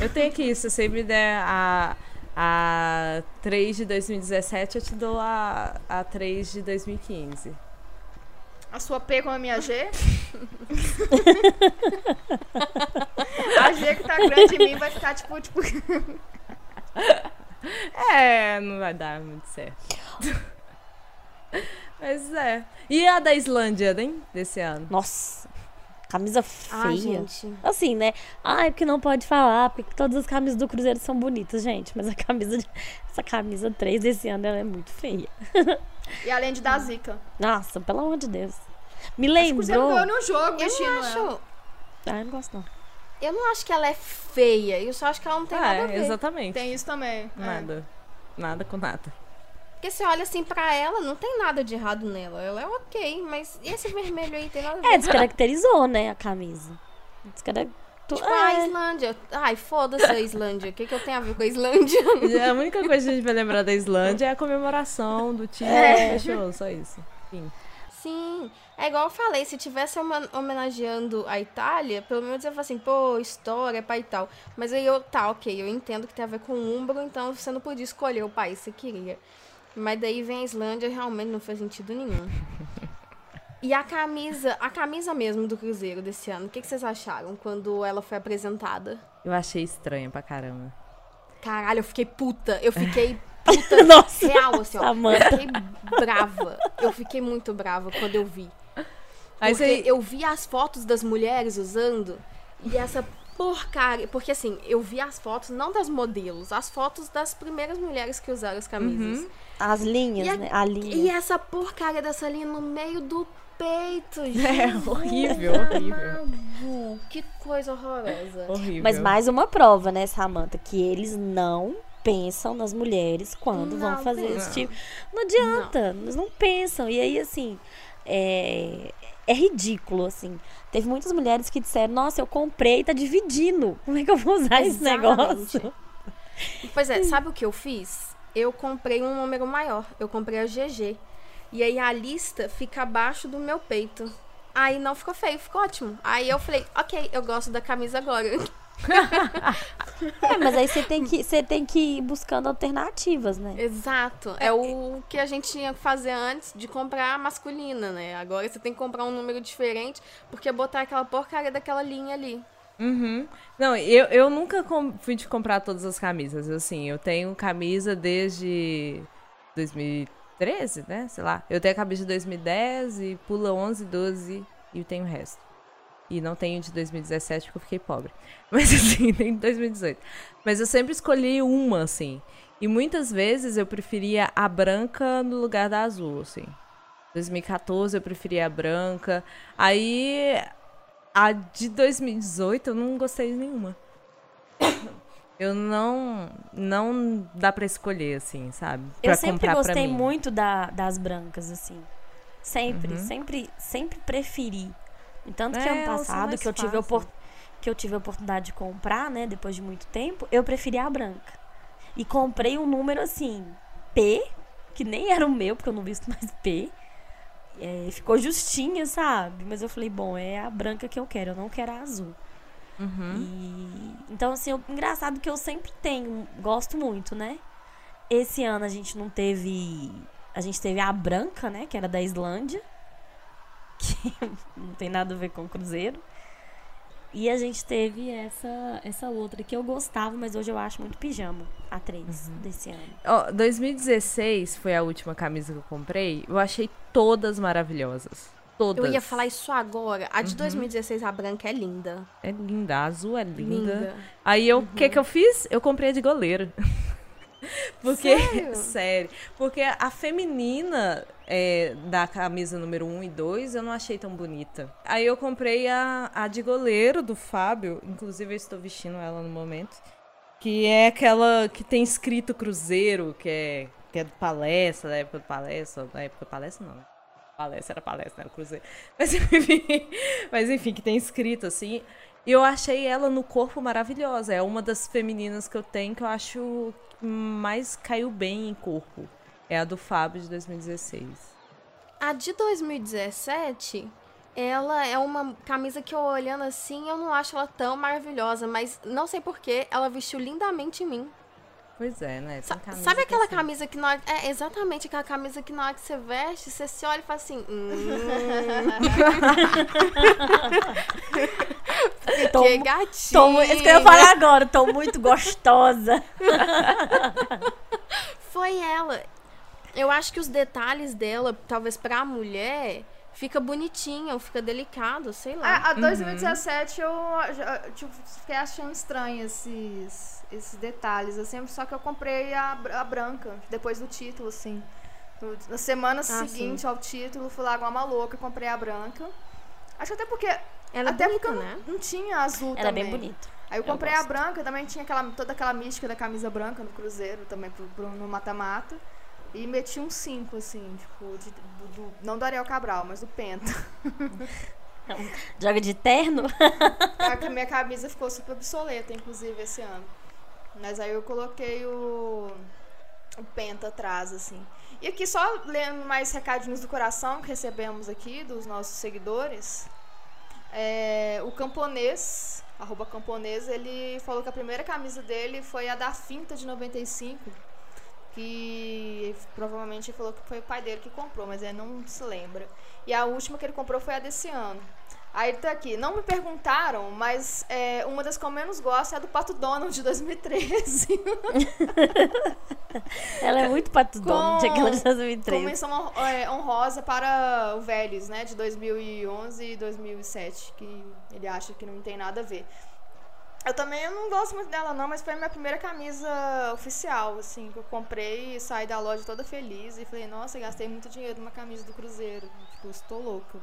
Eu tenho aqui, se você me der a, a 3 de 2017, eu te dou a, a 3 de 2015. A sua P com a minha G? a G que tá grande em mim vai ficar tipo, tipo. É, não vai dar muito certo. Mas é. E a da Islândia, hein? Desse ano? Nossa, camisa Ah, feia. gente. Assim, né? Ai, porque não pode falar, porque todas as camisas do Cruzeiro são bonitas, gente. Mas a camisa, de- essa camisa 3 desse ano, ela é muito feia. E além de dar zica. Nossa, pelo amor de Deus. Me o Cruzeiro lembrou. ganhou no jogo, Eu não ela. acho. Ah, eu não gosto não. Eu não acho que ela é feia. Eu só acho que ela não tem nada a é, ver. exatamente. Tem isso também. é. Nada. Nada com nada. Porque você olha assim pra ela, não tem nada de errado nela. Ela é ok, mas e esse vermelho aí tem nada a ver? É, descaracterizou, né, a camisa. Descaracterizou. Tipo, a é. Islândia. Ai, foda-se a Islândia. O que, que eu tenho a ver com a Islândia? A única coisa que a gente vai lembrar da Islândia é a comemoração do time. É. Fechou, só isso. Enfim. Sim. É igual eu falei, se tivesse homen- homenageando a Itália, pelo menos eu falo assim, pô, história, pai e tal. Mas aí eu, tá, ok, eu entendo que tem a ver com o Umbro, então você não podia escolher o país que você queria. Mas daí vem a Islândia, realmente não faz sentido nenhum. E a camisa, a camisa mesmo do Cruzeiro desse ano, o que, que vocês acharam quando ela foi apresentada? Eu achei estranho pra caramba. Caralho, eu fiquei puta. Eu fiquei puta Nossa, real, assim, ó. Eu Samantha. fiquei brava. Eu fiquei muito brava quando eu vi. Aí Porque você- eu vi as fotos das mulheres usando e essa porcaria. Porque assim, eu vi as fotos, não das modelos, as fotos das primeiras mulheres que usaram as camisas. As linhas, E a- né? A linha. E essa porcaria dessa linha no meio do peito, gente. É horrível, horrível. Que coisa horrorosa. Horrível. Mas mais uma prova, né, Samantha? Que eles não pensam nas mulheres quando vão Não fazer pensam. esse tipo. Não adianta, eles não pensam. E aí, assim, é, é ridículo, assim. Teve muitas mulheres que disseram, nossa, eu comprei e tá dividindo. Como é que eu vou usar esse Exatamente. negócio? Pois é, sabe o que eu fiz? Eu comprei um número maior. Eu comprei a GG. E aí a lista fica abaixo do meu peito. Aí não ficou feio, ficou ótimo. Aí eu falei, ok, eu gosto da camisa agora. É, mas aí você tem que, você tem que ir buscando alternativas, né? Exato. É o que a gente tinha que fazer antes de comprar a masculina, né? Agora você tem que comprar um número diferente, porque botar aquela porcaria daquela linha ali. Uhum. Não, eu, eu nunca fui de comprar todas as camisas. Assim, eu tenho camisa desde 2013, né? Sei lá. Eu tenho a camisa de 2010 e pula 11, 12 e tenho o resto. E não tenho de 2017 porque eu fiquei pobre. Mas assim, nem de 2018. Mas eu sempre escolhi uma, assim. E muitas vezes eu preferia a branca no lugar da azul, assim. 2014 eu preferia a branca. Aí a de 2018 eu não gostei de nenhuma. Eu não. Não dá pra escolher, assim, sabe? Pra Eu sempre gostei muito da- das brancas, assim. Sempre, Uhum. sempre, sempre preferi. Tanto que É, ano passado, que eu, tive opor- que eu tive a oportunidade de comprar, né, depois de muito tempo, eu preferi a branca. E comprei um número assim, P, que nem era o meu, porque eu não visto mais P. É, ficou justinha, sabe? Mas eu falei, bom, é a branca que eu quero, eu não quero a azul. Uhum. E, então, assim, eu- engraçado que eu sempre tenho, gosto muito, né? Esse ano a gente não teve. A gente teve a branca, né? Que era da Islândia. Que não tem nada a ver com o Cruzeiro. E a gente teve essa, essa outra que eu gostava, mas hoje eu acho muito pijama. A 3 desse ano. Ó, 2016 foi a última camisa que eu comprei. Eu achei todas maravilhosas. Todas. Eu ia falar isso agora. A de 2016, a branca, é linda. É linda, a azul é linda. Linda. Aí eu, o que que eu fiz? Eu comprei a de goleiro. Porque, Sério? sério, porque a feminina é, da camisa número 1 e 2 eu não achei tão bonita. Aí eu comprei a, a de goleiro do Fábio, inclusive eu estou vestindo ela no momento, que é aquela que tem escrito Cruzeiro, que é, que é do palestra, da época do palestra, da época do palestra não, né? Palestra era palestra, não era Cruzeiro. Mas enfim, mas enfim, que tem escrito assim. E eu achei ela no corpo maravilhosa. É uma das femininas que eu tenho que eu acho mais caiu bem em corpo. É a do Fábio de 2016. A de 2017, ela é uma camisa que eu olhando assim, eu não acho ela tão maravilhosa, mas não sei porquê, ela vestiu lindamente em mim. Pois é, né? Tem Sa- camisa sabe que aquela assim- camisa que na hora, é exatamente aquela camisa que na hora que você veste, você se olha e fala assim, hum, Tô, que gatinho. tô, isso que eu ia falar agora, tô muito gostosa. Foi ela. Eu acho que os detalhes dela, talvez pra mulher, fica bonitinho, fica delicado, sei lá. A, a 2017 eu já, tipo, fiquei achando estranho esses, esses detalhes, assim, só que eu comprei a, a branca, depois do título, assim. Na semana seguinte ao título, fui lá igual uma louca, comprei a branca. Acho até porque. Ela é até bonita, porque eu né? não, não tinha azul Era também. bem bonito. Aí eu Eu comprei a gosto. branca, também tinha aquela, toda aquela mística da camisa branca no Cruzeiro, também pro, pro- no mata-mata. E meti um 5, assim, tipo, de- do- do- não do Ariel Cabral, mas do Penta. Joga de terno? A minha camisa ficou super obsoleta, inclusive, esse ano. Mas aí eu coloquei o, o Penta atrás, assim. E aqui, só lendo mais recadinhos do coração que recebemos aqui, dos nossos seguidores. É, o Camponês, arroba Camponês, ele falou que a primeira camisa dele foi a da Finta de 95. Que provavelmente ele falou que foi o pai dele que comprou, mas ele não se lembra. E a última que ele comprou foi a desse ano. Aí ele tá aqui. Não me perguntaram, mas é, uma das que eu menos gosto é a do Pato Donald de 2013. Ela é muito pato dono de aquela de Com 2003. menção hon- é, honrosa para o Vélez, né? De 2011 e 2007, que ele acha que não tem nada a ver. Eu também não gosto muito dela, não, mas foi a minha primeira camisa oficial, assim, que eu comprei e saí da loja toda feliz e falei, nossa, gastei muito dinheiro numa camisa do Cruzeiro. Tipo, estou louca.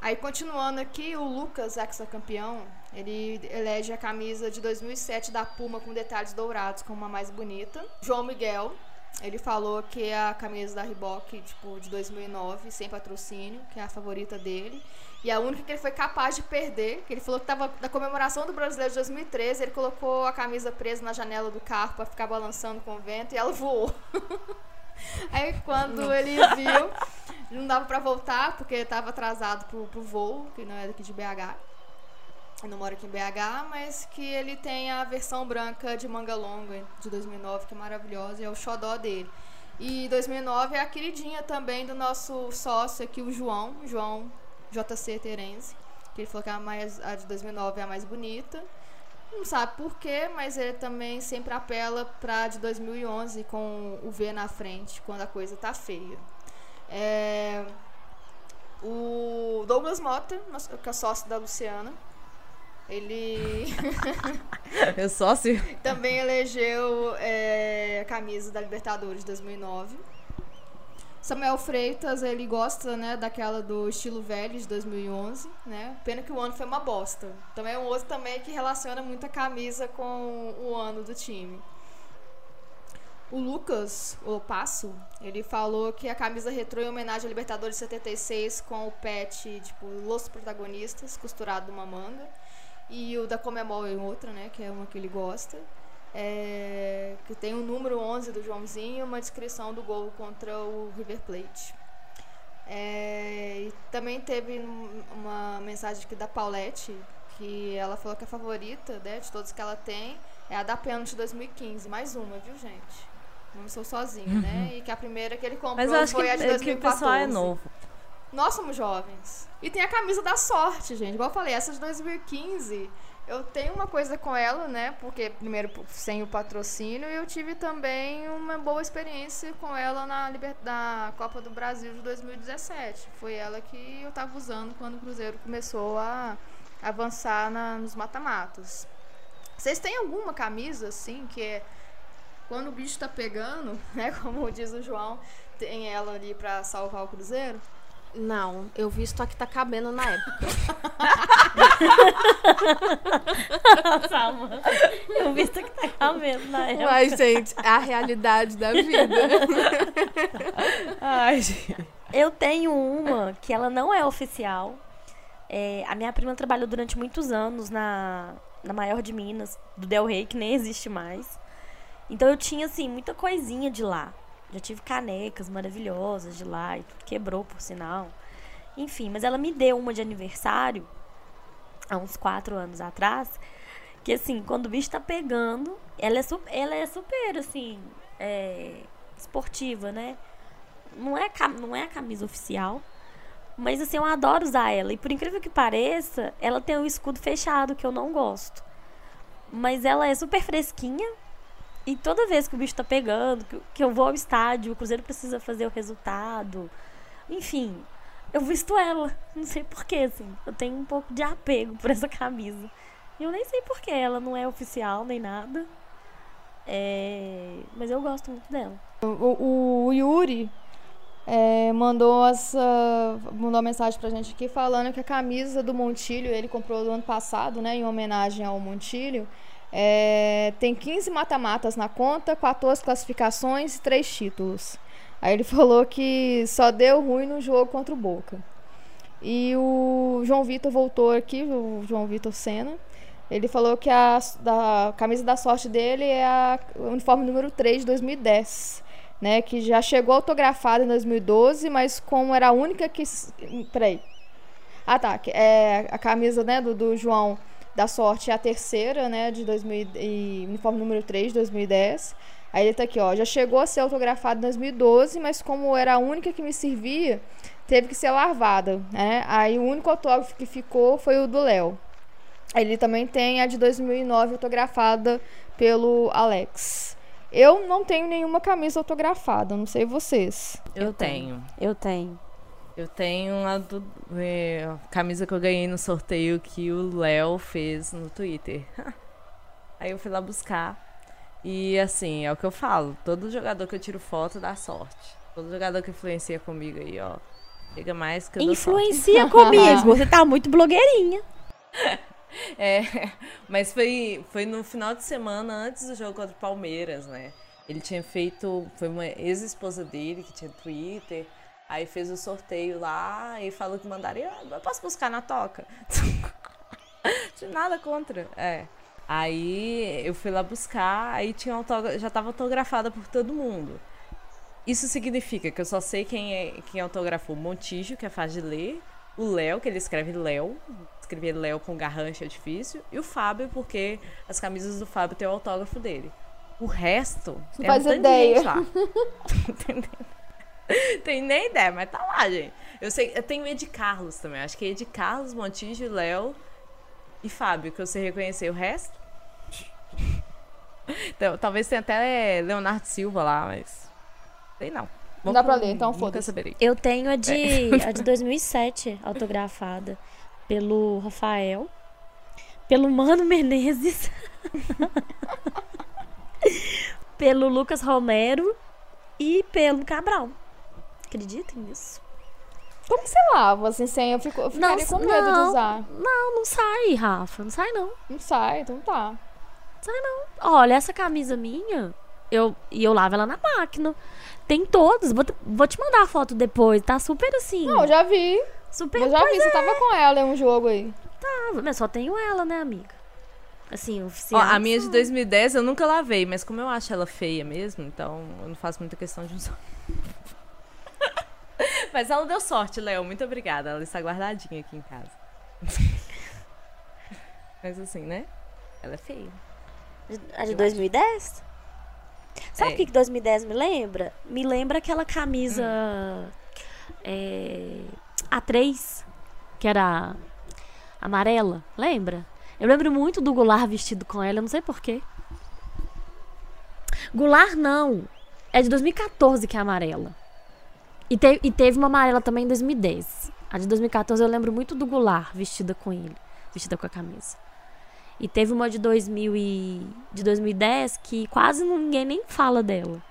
Aí, continuando aqui, o Lucas, ex-campeão, ele elege a camisa de 2007 da Puma com detalhes dourados como a mais bonita. João Miguel, ele falou que é a camisa da Reebok, tipo, de 2009, sem patrocínio, que é a favorita dele. E a única que ele foi capaz de perder, que ele falou que tava na comemoração do Brasileiro de 2013, ele colocou a camisa presa na janela do carro pra ficar balançando com o vento e ela voou. Aí quando ele viu, não dava pra voltar, porque estava atrasado pro, pro voo, que não é daqui de BH. Não moro aqui em BH, mas que ele tem a versão branca de manga longa de 2009, que é maravilhosa, e é o xodó dele. E 2009 é a queridinha também do nosso sócio aqui, o João, João JC Terenzi, que ele falou que a, mais, a de 2009 é a mais bonita. Não sabe por quê, mas ele também sempre apela pra de 2011 com o V na frente, quando a coisa tá feia. É, o Douglas Mota, que é sócio da Luciana, ele Eu sócio. também elegeu é, a camisa da Libertadores de 2009. Samuel Freitas, ele gosta, né, daquela do estilo velho de 2011, né? Pena que o ano foi uma bosta. Também é um outro também que relaciona muito a camisa com o ano do time. O Lucas, o Passo, ele falou que a camisa retrô em homenagem à Libertadores de 76 com o pet, tipo, Los Protagonistas, costurado numa manga. E o da Comemol em outra, né, que é uma que ele gosta. É, que tem o número 11 do Joãozinho e uma descrição do gol contra o River Plate. É, e também teve um- uma mensagem aqui da Paulette, que ela falou que a favorita né, de todas que ela tem é a da Pênalti 2015. Mais uma, viu, gente? Não sou sozinha, né? E que a primeira que ele comprou Mas eu acho que, foi a de é que o 2014. pessoal é novo. Nós somos jovens. E tem a camisa da sorte, gente. Igual eu falei, essa de 2015, eu tenho uma coisa com ela, né? Porque, primeiro, sem o patrocínio, e eu tive também uma boa experiência com ela na, liber... na Copa do Brasil de 2017. Foi ela que eu tava usando quando o Cruzeiro começou a avançar na... nos mata-matos. Vocês têm alguma camisa, assim, que é quando o bicho tá pegando, né? Como diz o João, tem ela ali pra salvar o Cruzeiro? Não, eu vi só que tá cabendo na época. Salma. Eu vi isso que tá cabendo na época. Mas, gente, é a realidade da vida. Ai, gente. Eu tenho uma que ela não é oficial. É, a minha prima trabalhou durante muitos anos na, na maior de Minas, do Del Rey, que nem existe mais. Então eu tinha, assim, muita coisinha de lá. Já tive canecas maravilhosas de lá e tudo quebrou, por sinal. Enfim, mas ela me deu uma de aniversário, há uns quatro anos atrás, que assim, quando o bicho tá pegando, ela é, su- ela é super, assim, é, esportiva, né? Não é, não é a camisa oficial, mas assim, eu adoro usar ela. E por incrível que pareça, ela tem um escudo fechado, que eu não gosto. Mas ela é super fresquinha. E toda vez que o bicho tá pegando, que, eu vou ao estádio, o Cruzeiro precisa fazer o resultado. Enfim, eu visto ela. Não sei porquê, assim. Eu tenho um pouco de apego por essa camisa. Eu nem sei porquê, ela não é oficial nem nada. É... Mas eu gosto muito dela. O, o Yuri é, mandou essa mandou uma mensagem pra gente aqui falando que a camisa do Montilho ele comprou do ano passado, né, em homenagem ao Montilho. É, tem 15 mata-matas na conta, 14 classificações e 3 títulos. Aí ele falou que só deu ruim no jogo contra o Boca. E o João Vitor voltou aqui, o João Vitor Senna. Ele falou que a da, camisa da sorte dele é a, uniforme número 3 de 2010 né, que já chegou autografada em 2012, mas como era a única que. Peraí. Ah, tá. É, a camisa né, do, do João da Sorte é a terceira, né, de 2000, e uniforme número 3 de 2010. Aí ele tá aqui, ó. Já chegou a ser autografado em 2012, mas como era a única que me servia, teve que ser lavada, né? Aí o único autógrafo que ficou foi o do Léo. Ele também tem a de 2009 autografada pelo Alex. Eu não tenho nenhuma camisa autografada, não sei vocês. Eu tenho. Eu tenho. Eu tenho a do, é, camisa que eu ganhei no sorteio que o Léo fez no Twitter. Aí eu fui lá buscar. E assim, é o que eu falo. Todo jogador que eu tiro foto dá sorte. Todo jogador que influencia comigo aí, ó. Chega mais que eu. Influencia comigo. Você tá muito blogueirinha. É, mas foi, foi no final de semana antes do jogo contra o Palmeiras, né? Ele tinha feito. Foi uma ex-esposa dele que tinha Twitter. Aí fez o sorteio lá e falou que mandaria. Ah, eu posso buscar na toca? Tinha nada contra. É. Aí eu fui lá buscar, aí tinha autógrafo, já tava autografada por todo mundo. Isso significa que eu só sei quem é quem autografou Montijo, que é fácil de ler, o Léo, que ele escreve Léo, escrever Léo com garrancha é difícil, e o Fábio, porque as camisas do Fábio tem o autógrafo dele. O resto, Não é faz um de ideia. lá. Tem nem ideia, mas tá lá, gente. Eu sei, eu tenho Ed Carlos também. Acho que é Ed Carlos, Montijo, Léo e Fábio, que eu sei reconhecer. O resto. Então, talvez tenha até Leonardo Silva lá, mas. Sei não. Não dá pra ler, então foda-se. Eu tenho a de, a de 2007, autografada pelo Rafael, pelo Mano Menezes, pelo Lucas Romero e pelo Cabral. Acreditem nisso? Como que você lava, assim, sem? Eu, fico, eu ficaria Nossa, com medo de não. usar. Não, não sai, Rafa. Não sai, não. Não sai, então tá. Olha, essa camisa minha, eu, e eu lavo ela na máquina. Tem todos. Vou, te- vou te mandar a foto depois. Tá super assim. Não, eu já vi. super Eu já vi, você tava com ela em um jogo aí. positiva. Mas só tenho ela, né, amiga? Assim, Ó, oficial. a minha de 2010 eu nunca lavei, mas como eu acho ela feia mesmo, então eu não faço muita questão de usar. mas ela deu sorte, Léo. Muito obrigada. Ela está guardadinha aqui em casa. mas assim, né? Ela é feia. A de 2010? Sabe É. o que, que 2010 me lembra? Me lembra aquela camisa é, A3, que era amarela, lembra? Eu lembro muito do Goulart vestido com ela, eu não sei porquê. Goulart não, é de 2014 que é amarela. E, te- e teve uma amarela também em 2010. A de 2014 eu lembro muito do Goulart vestida com ele, vestida com a camisa. E teve uma de, 2000 e, de 2010 que quase ninguém nem fala dela.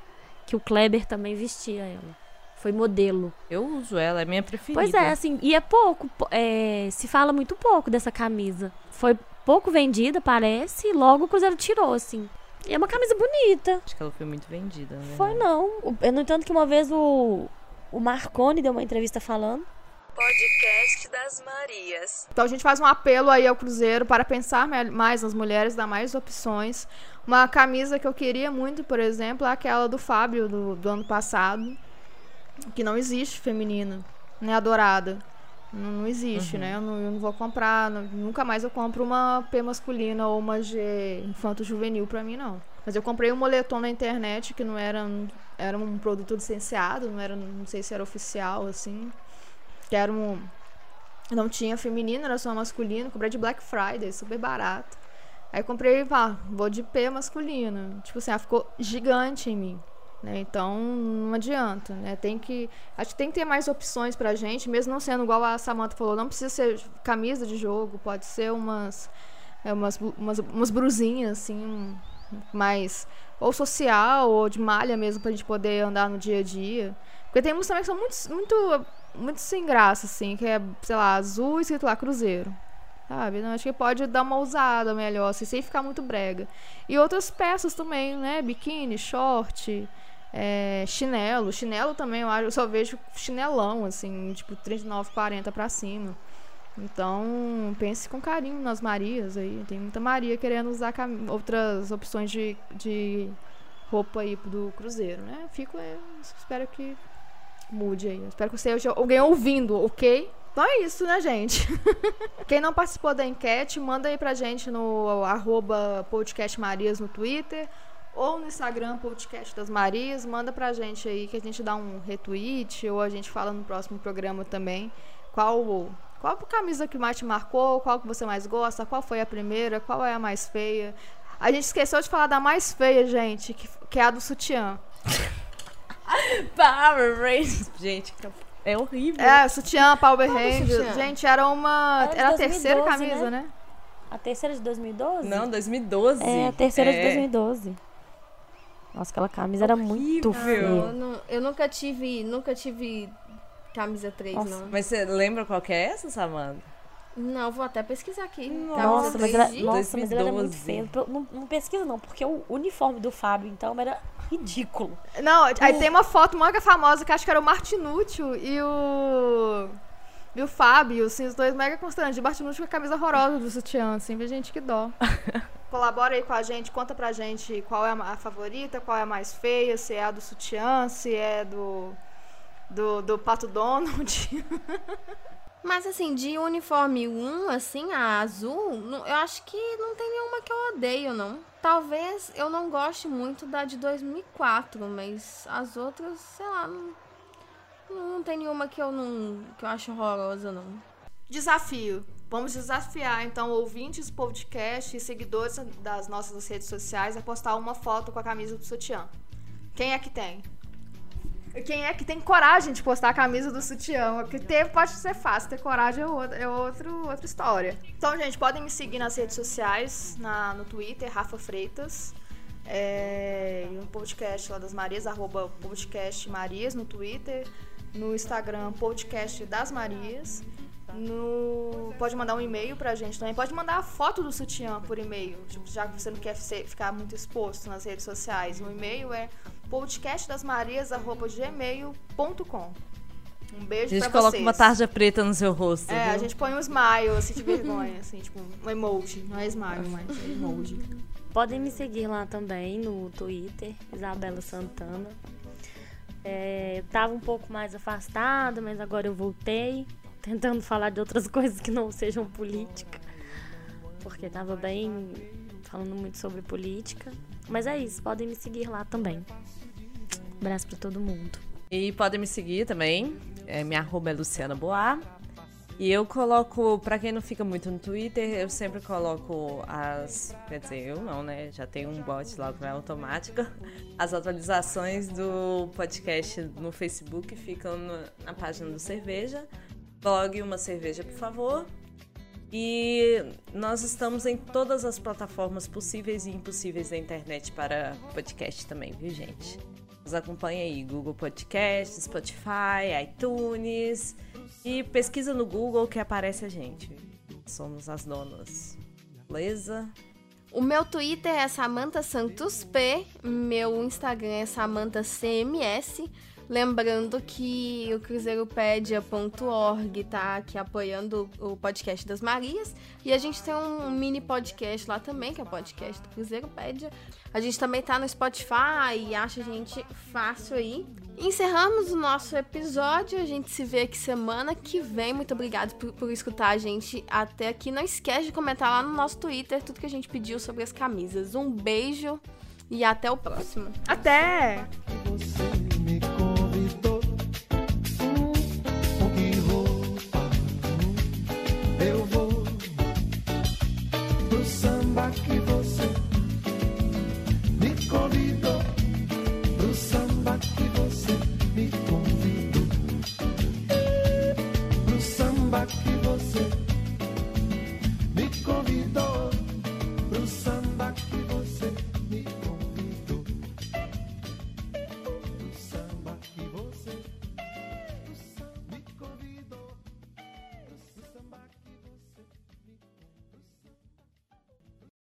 Que o Kleber também vestia ela. Foi modelo. Eu uso ela, é minha preferida. Pois é, assim, e é pouco. po- é, se fala muito pouco dessa camisa. Foi pouco vendida, parece, e logo o Cruzeiro tirou, assim. E é uma camisa bonita. Acho que ela foi muito vendida, né? Foi não. No entanto, que uma vez o, o Marconi deu uma entrevista falando. Podcast das Marias. Então a gente faz um apelo aí ao Cruzeiro para pensar mais nas mulheres, dar mais opções. Uma camisa que eu queria muito, por exemplo, é aquela do Fábio do, do ano passado, que não existe feminina, né? A dourada. Não, não existe, né? Eu não, eu não vou comprar, não- nunca mais eu compro uma P masculina ou uma G infanto juvenil pra mim, não. Mas eu comprei um moletom na internet que não era, era um produto licenciado, não era, não sei se era oficial, assim. Que era um, não tinha feminino, era só masculino. Comprei de Black Friday, super barato. Aí comprei, pá, vou de P masculino. Tipo assim, ela ficou gigante em mim. Né? Então não adianta, né? Tem que. Acho que tem que ter mais opções pra gente, mesmo não sendo igual a Samantha falou, não precisa ser camisa de jogo, pode ser umas. é, umas, umas, umas brusinhas, assim, mais. Ou social, ou de malha mesmo, pra gente poder andar no dia a dia. Porque tem uns também que são muito, muito, muito sem graça, assim, que é, sei lá, azul e escrito lá Cruzeiro. Sabe? Não, acho que pode dar uma ousada melhor, assim, sem ficar muito brega. E outras peças também, né? Biquíni, short, é, chinelo. Chinelo também, eu, acho, eu só vejo chinelão, assim, tipo 39, 40 pra cima. Então, pense com carinho nas Marias aí. Tem muita Maria querendo usar outras opções de, de roupa aí do Cruzeiro, né? Fico, é, espero que mude aí. Espero que seja alguém ouvindo, ok? Então é isso, né, gente? Quem não participou da enquete, manda aí pra gente no arroba podcast Marias no Twitter ou no Instagram, podcast das Marias. Manda pra gente aí que a gente dá um retweet ou a gente fala no próximo programa também qual qual a camisa que mais te marcou, qual que você mais gosta, qual foi a primeira, qual é a mais feia. A gente esqueceu de falar da mais feia, gente, que, que é a do sutiã. Power Rangers. Gente, é horrível. É, sutiã, Power do Rangers. Gente, era uma. Era de Era a terceira 2012, camisa, né? né? A terceira de 2012? Não, 2012. É, a terceira de É 2012. Nossa, aquela camisa era muito Horrível. feia. Eu, não- eu nunca tive, nunca tive camisa 3, Nossa. não. Mas você lembra qual que é essa, Samanta? Não, vou até pesquisar aqui. Nossa, mas 3 ela, de- nossa, mas ela era muito 2012. feia. Não, não- não pesquisa não, porque o uniforme do Fábio, então, era ridículo. Não, aí tem uma foto manga famosa que acho que era o Martinútil e o. E o Fábio, assim, os dois mega constantes. O Martinútil com a camisa horrorosa do sutiã, assim, vê gente que dó. Colabora aí com a gente, conta pra gente qual é a a favorita, qual é a mais feia, se é a do sutiã, se é do. Do, do Pato Donald. Mas assim, de uniforme 1, assim, a azul, eu acho que não tem nenhuma que eu odeio, não. Talvez eu não goste muito da de 2004, mas as outras, sei lá, não, não tem nenhuma que eu não que eu acho horrorosa, não. Desafio. Vamos desafiar, então, ouvintes do podcast e seguidores das nossas redes sociais a postar uma foto com a camisa do sutiã. Quem é que tem? Quem é que tem coragem de postar a camisa do sutiã? Porque ter pode ser fácil, ter coragem é, outra, é outro, outra história. Então, gente, podem me seguir nas redes sociais, na, no Twitter, Rafa Freitas. É, e no podcast lá das Marias, arroba podcast Marias no Twitter. No Instagram, podcast das Marias. No... Pode mandar um e-mail pra gente também. Pode mandar a foto do sutiã por e-mail, tipo, já que você não quer ficar muito exposto nas redes sociais. O e-mail é podcastdasmarias.gmail.com. Um A beijo gente pra coloca vocês. uma tarja preta no seu rosto. É, a viu? gente põe um smile, assim, de vergonha, assim, tipo, um emoji. Não é smile, mas é emoji. Podem me seguir lá também no Twitter, Isabela Santana. É, eu tava um pouco mais afastada, mas agora eu voltei, tentando falar de outras coisas que não sejam política. Porque tava bem falando muito sobre política. Mas é isso, podem me seguir lá também. Abraço pra todo mundo. E podem me seguir também. É, minha arroba é Luciana. E eu coloco, pra quem não fica muito no Twitter, eu sempre coloco as. Quer dizer, eu não, né? Já tem um bot lá que é automático. As atualizações do podcast no Facebook ficam no- na página do Cerveja. Blog Uma Cerveja, por favor. E nós estamos em todas as plataformas possíveis e impossíveis da internet para podcast também, viu, gente? Nos acompanha aí, Google Podcast, Spotify, iTunes. E pesquisa no Google que aparece a gente. Somos as donas. Beleza? O meu Twitter é Samantha Santos P, meu Instagram é Samantha CMS. Lembrando que o cruzeiropedia.org tá aqui apoiando o podcast das Marias. E a gente tem um mini podcast lá também, que é o podcast do Cruzeiropédia. A gente também tá no Spotify e acha a gente fácil aí. Encerramos o nosso episódio. A gente se vê aqui semana que vem. Muito obrigado por, por escutar a gente até aqui. Não esquece de comentar lá no nosso Twitter tudo que a gente pediu sobre as camisas. Um beijo e até o próximo. Até! Eu vou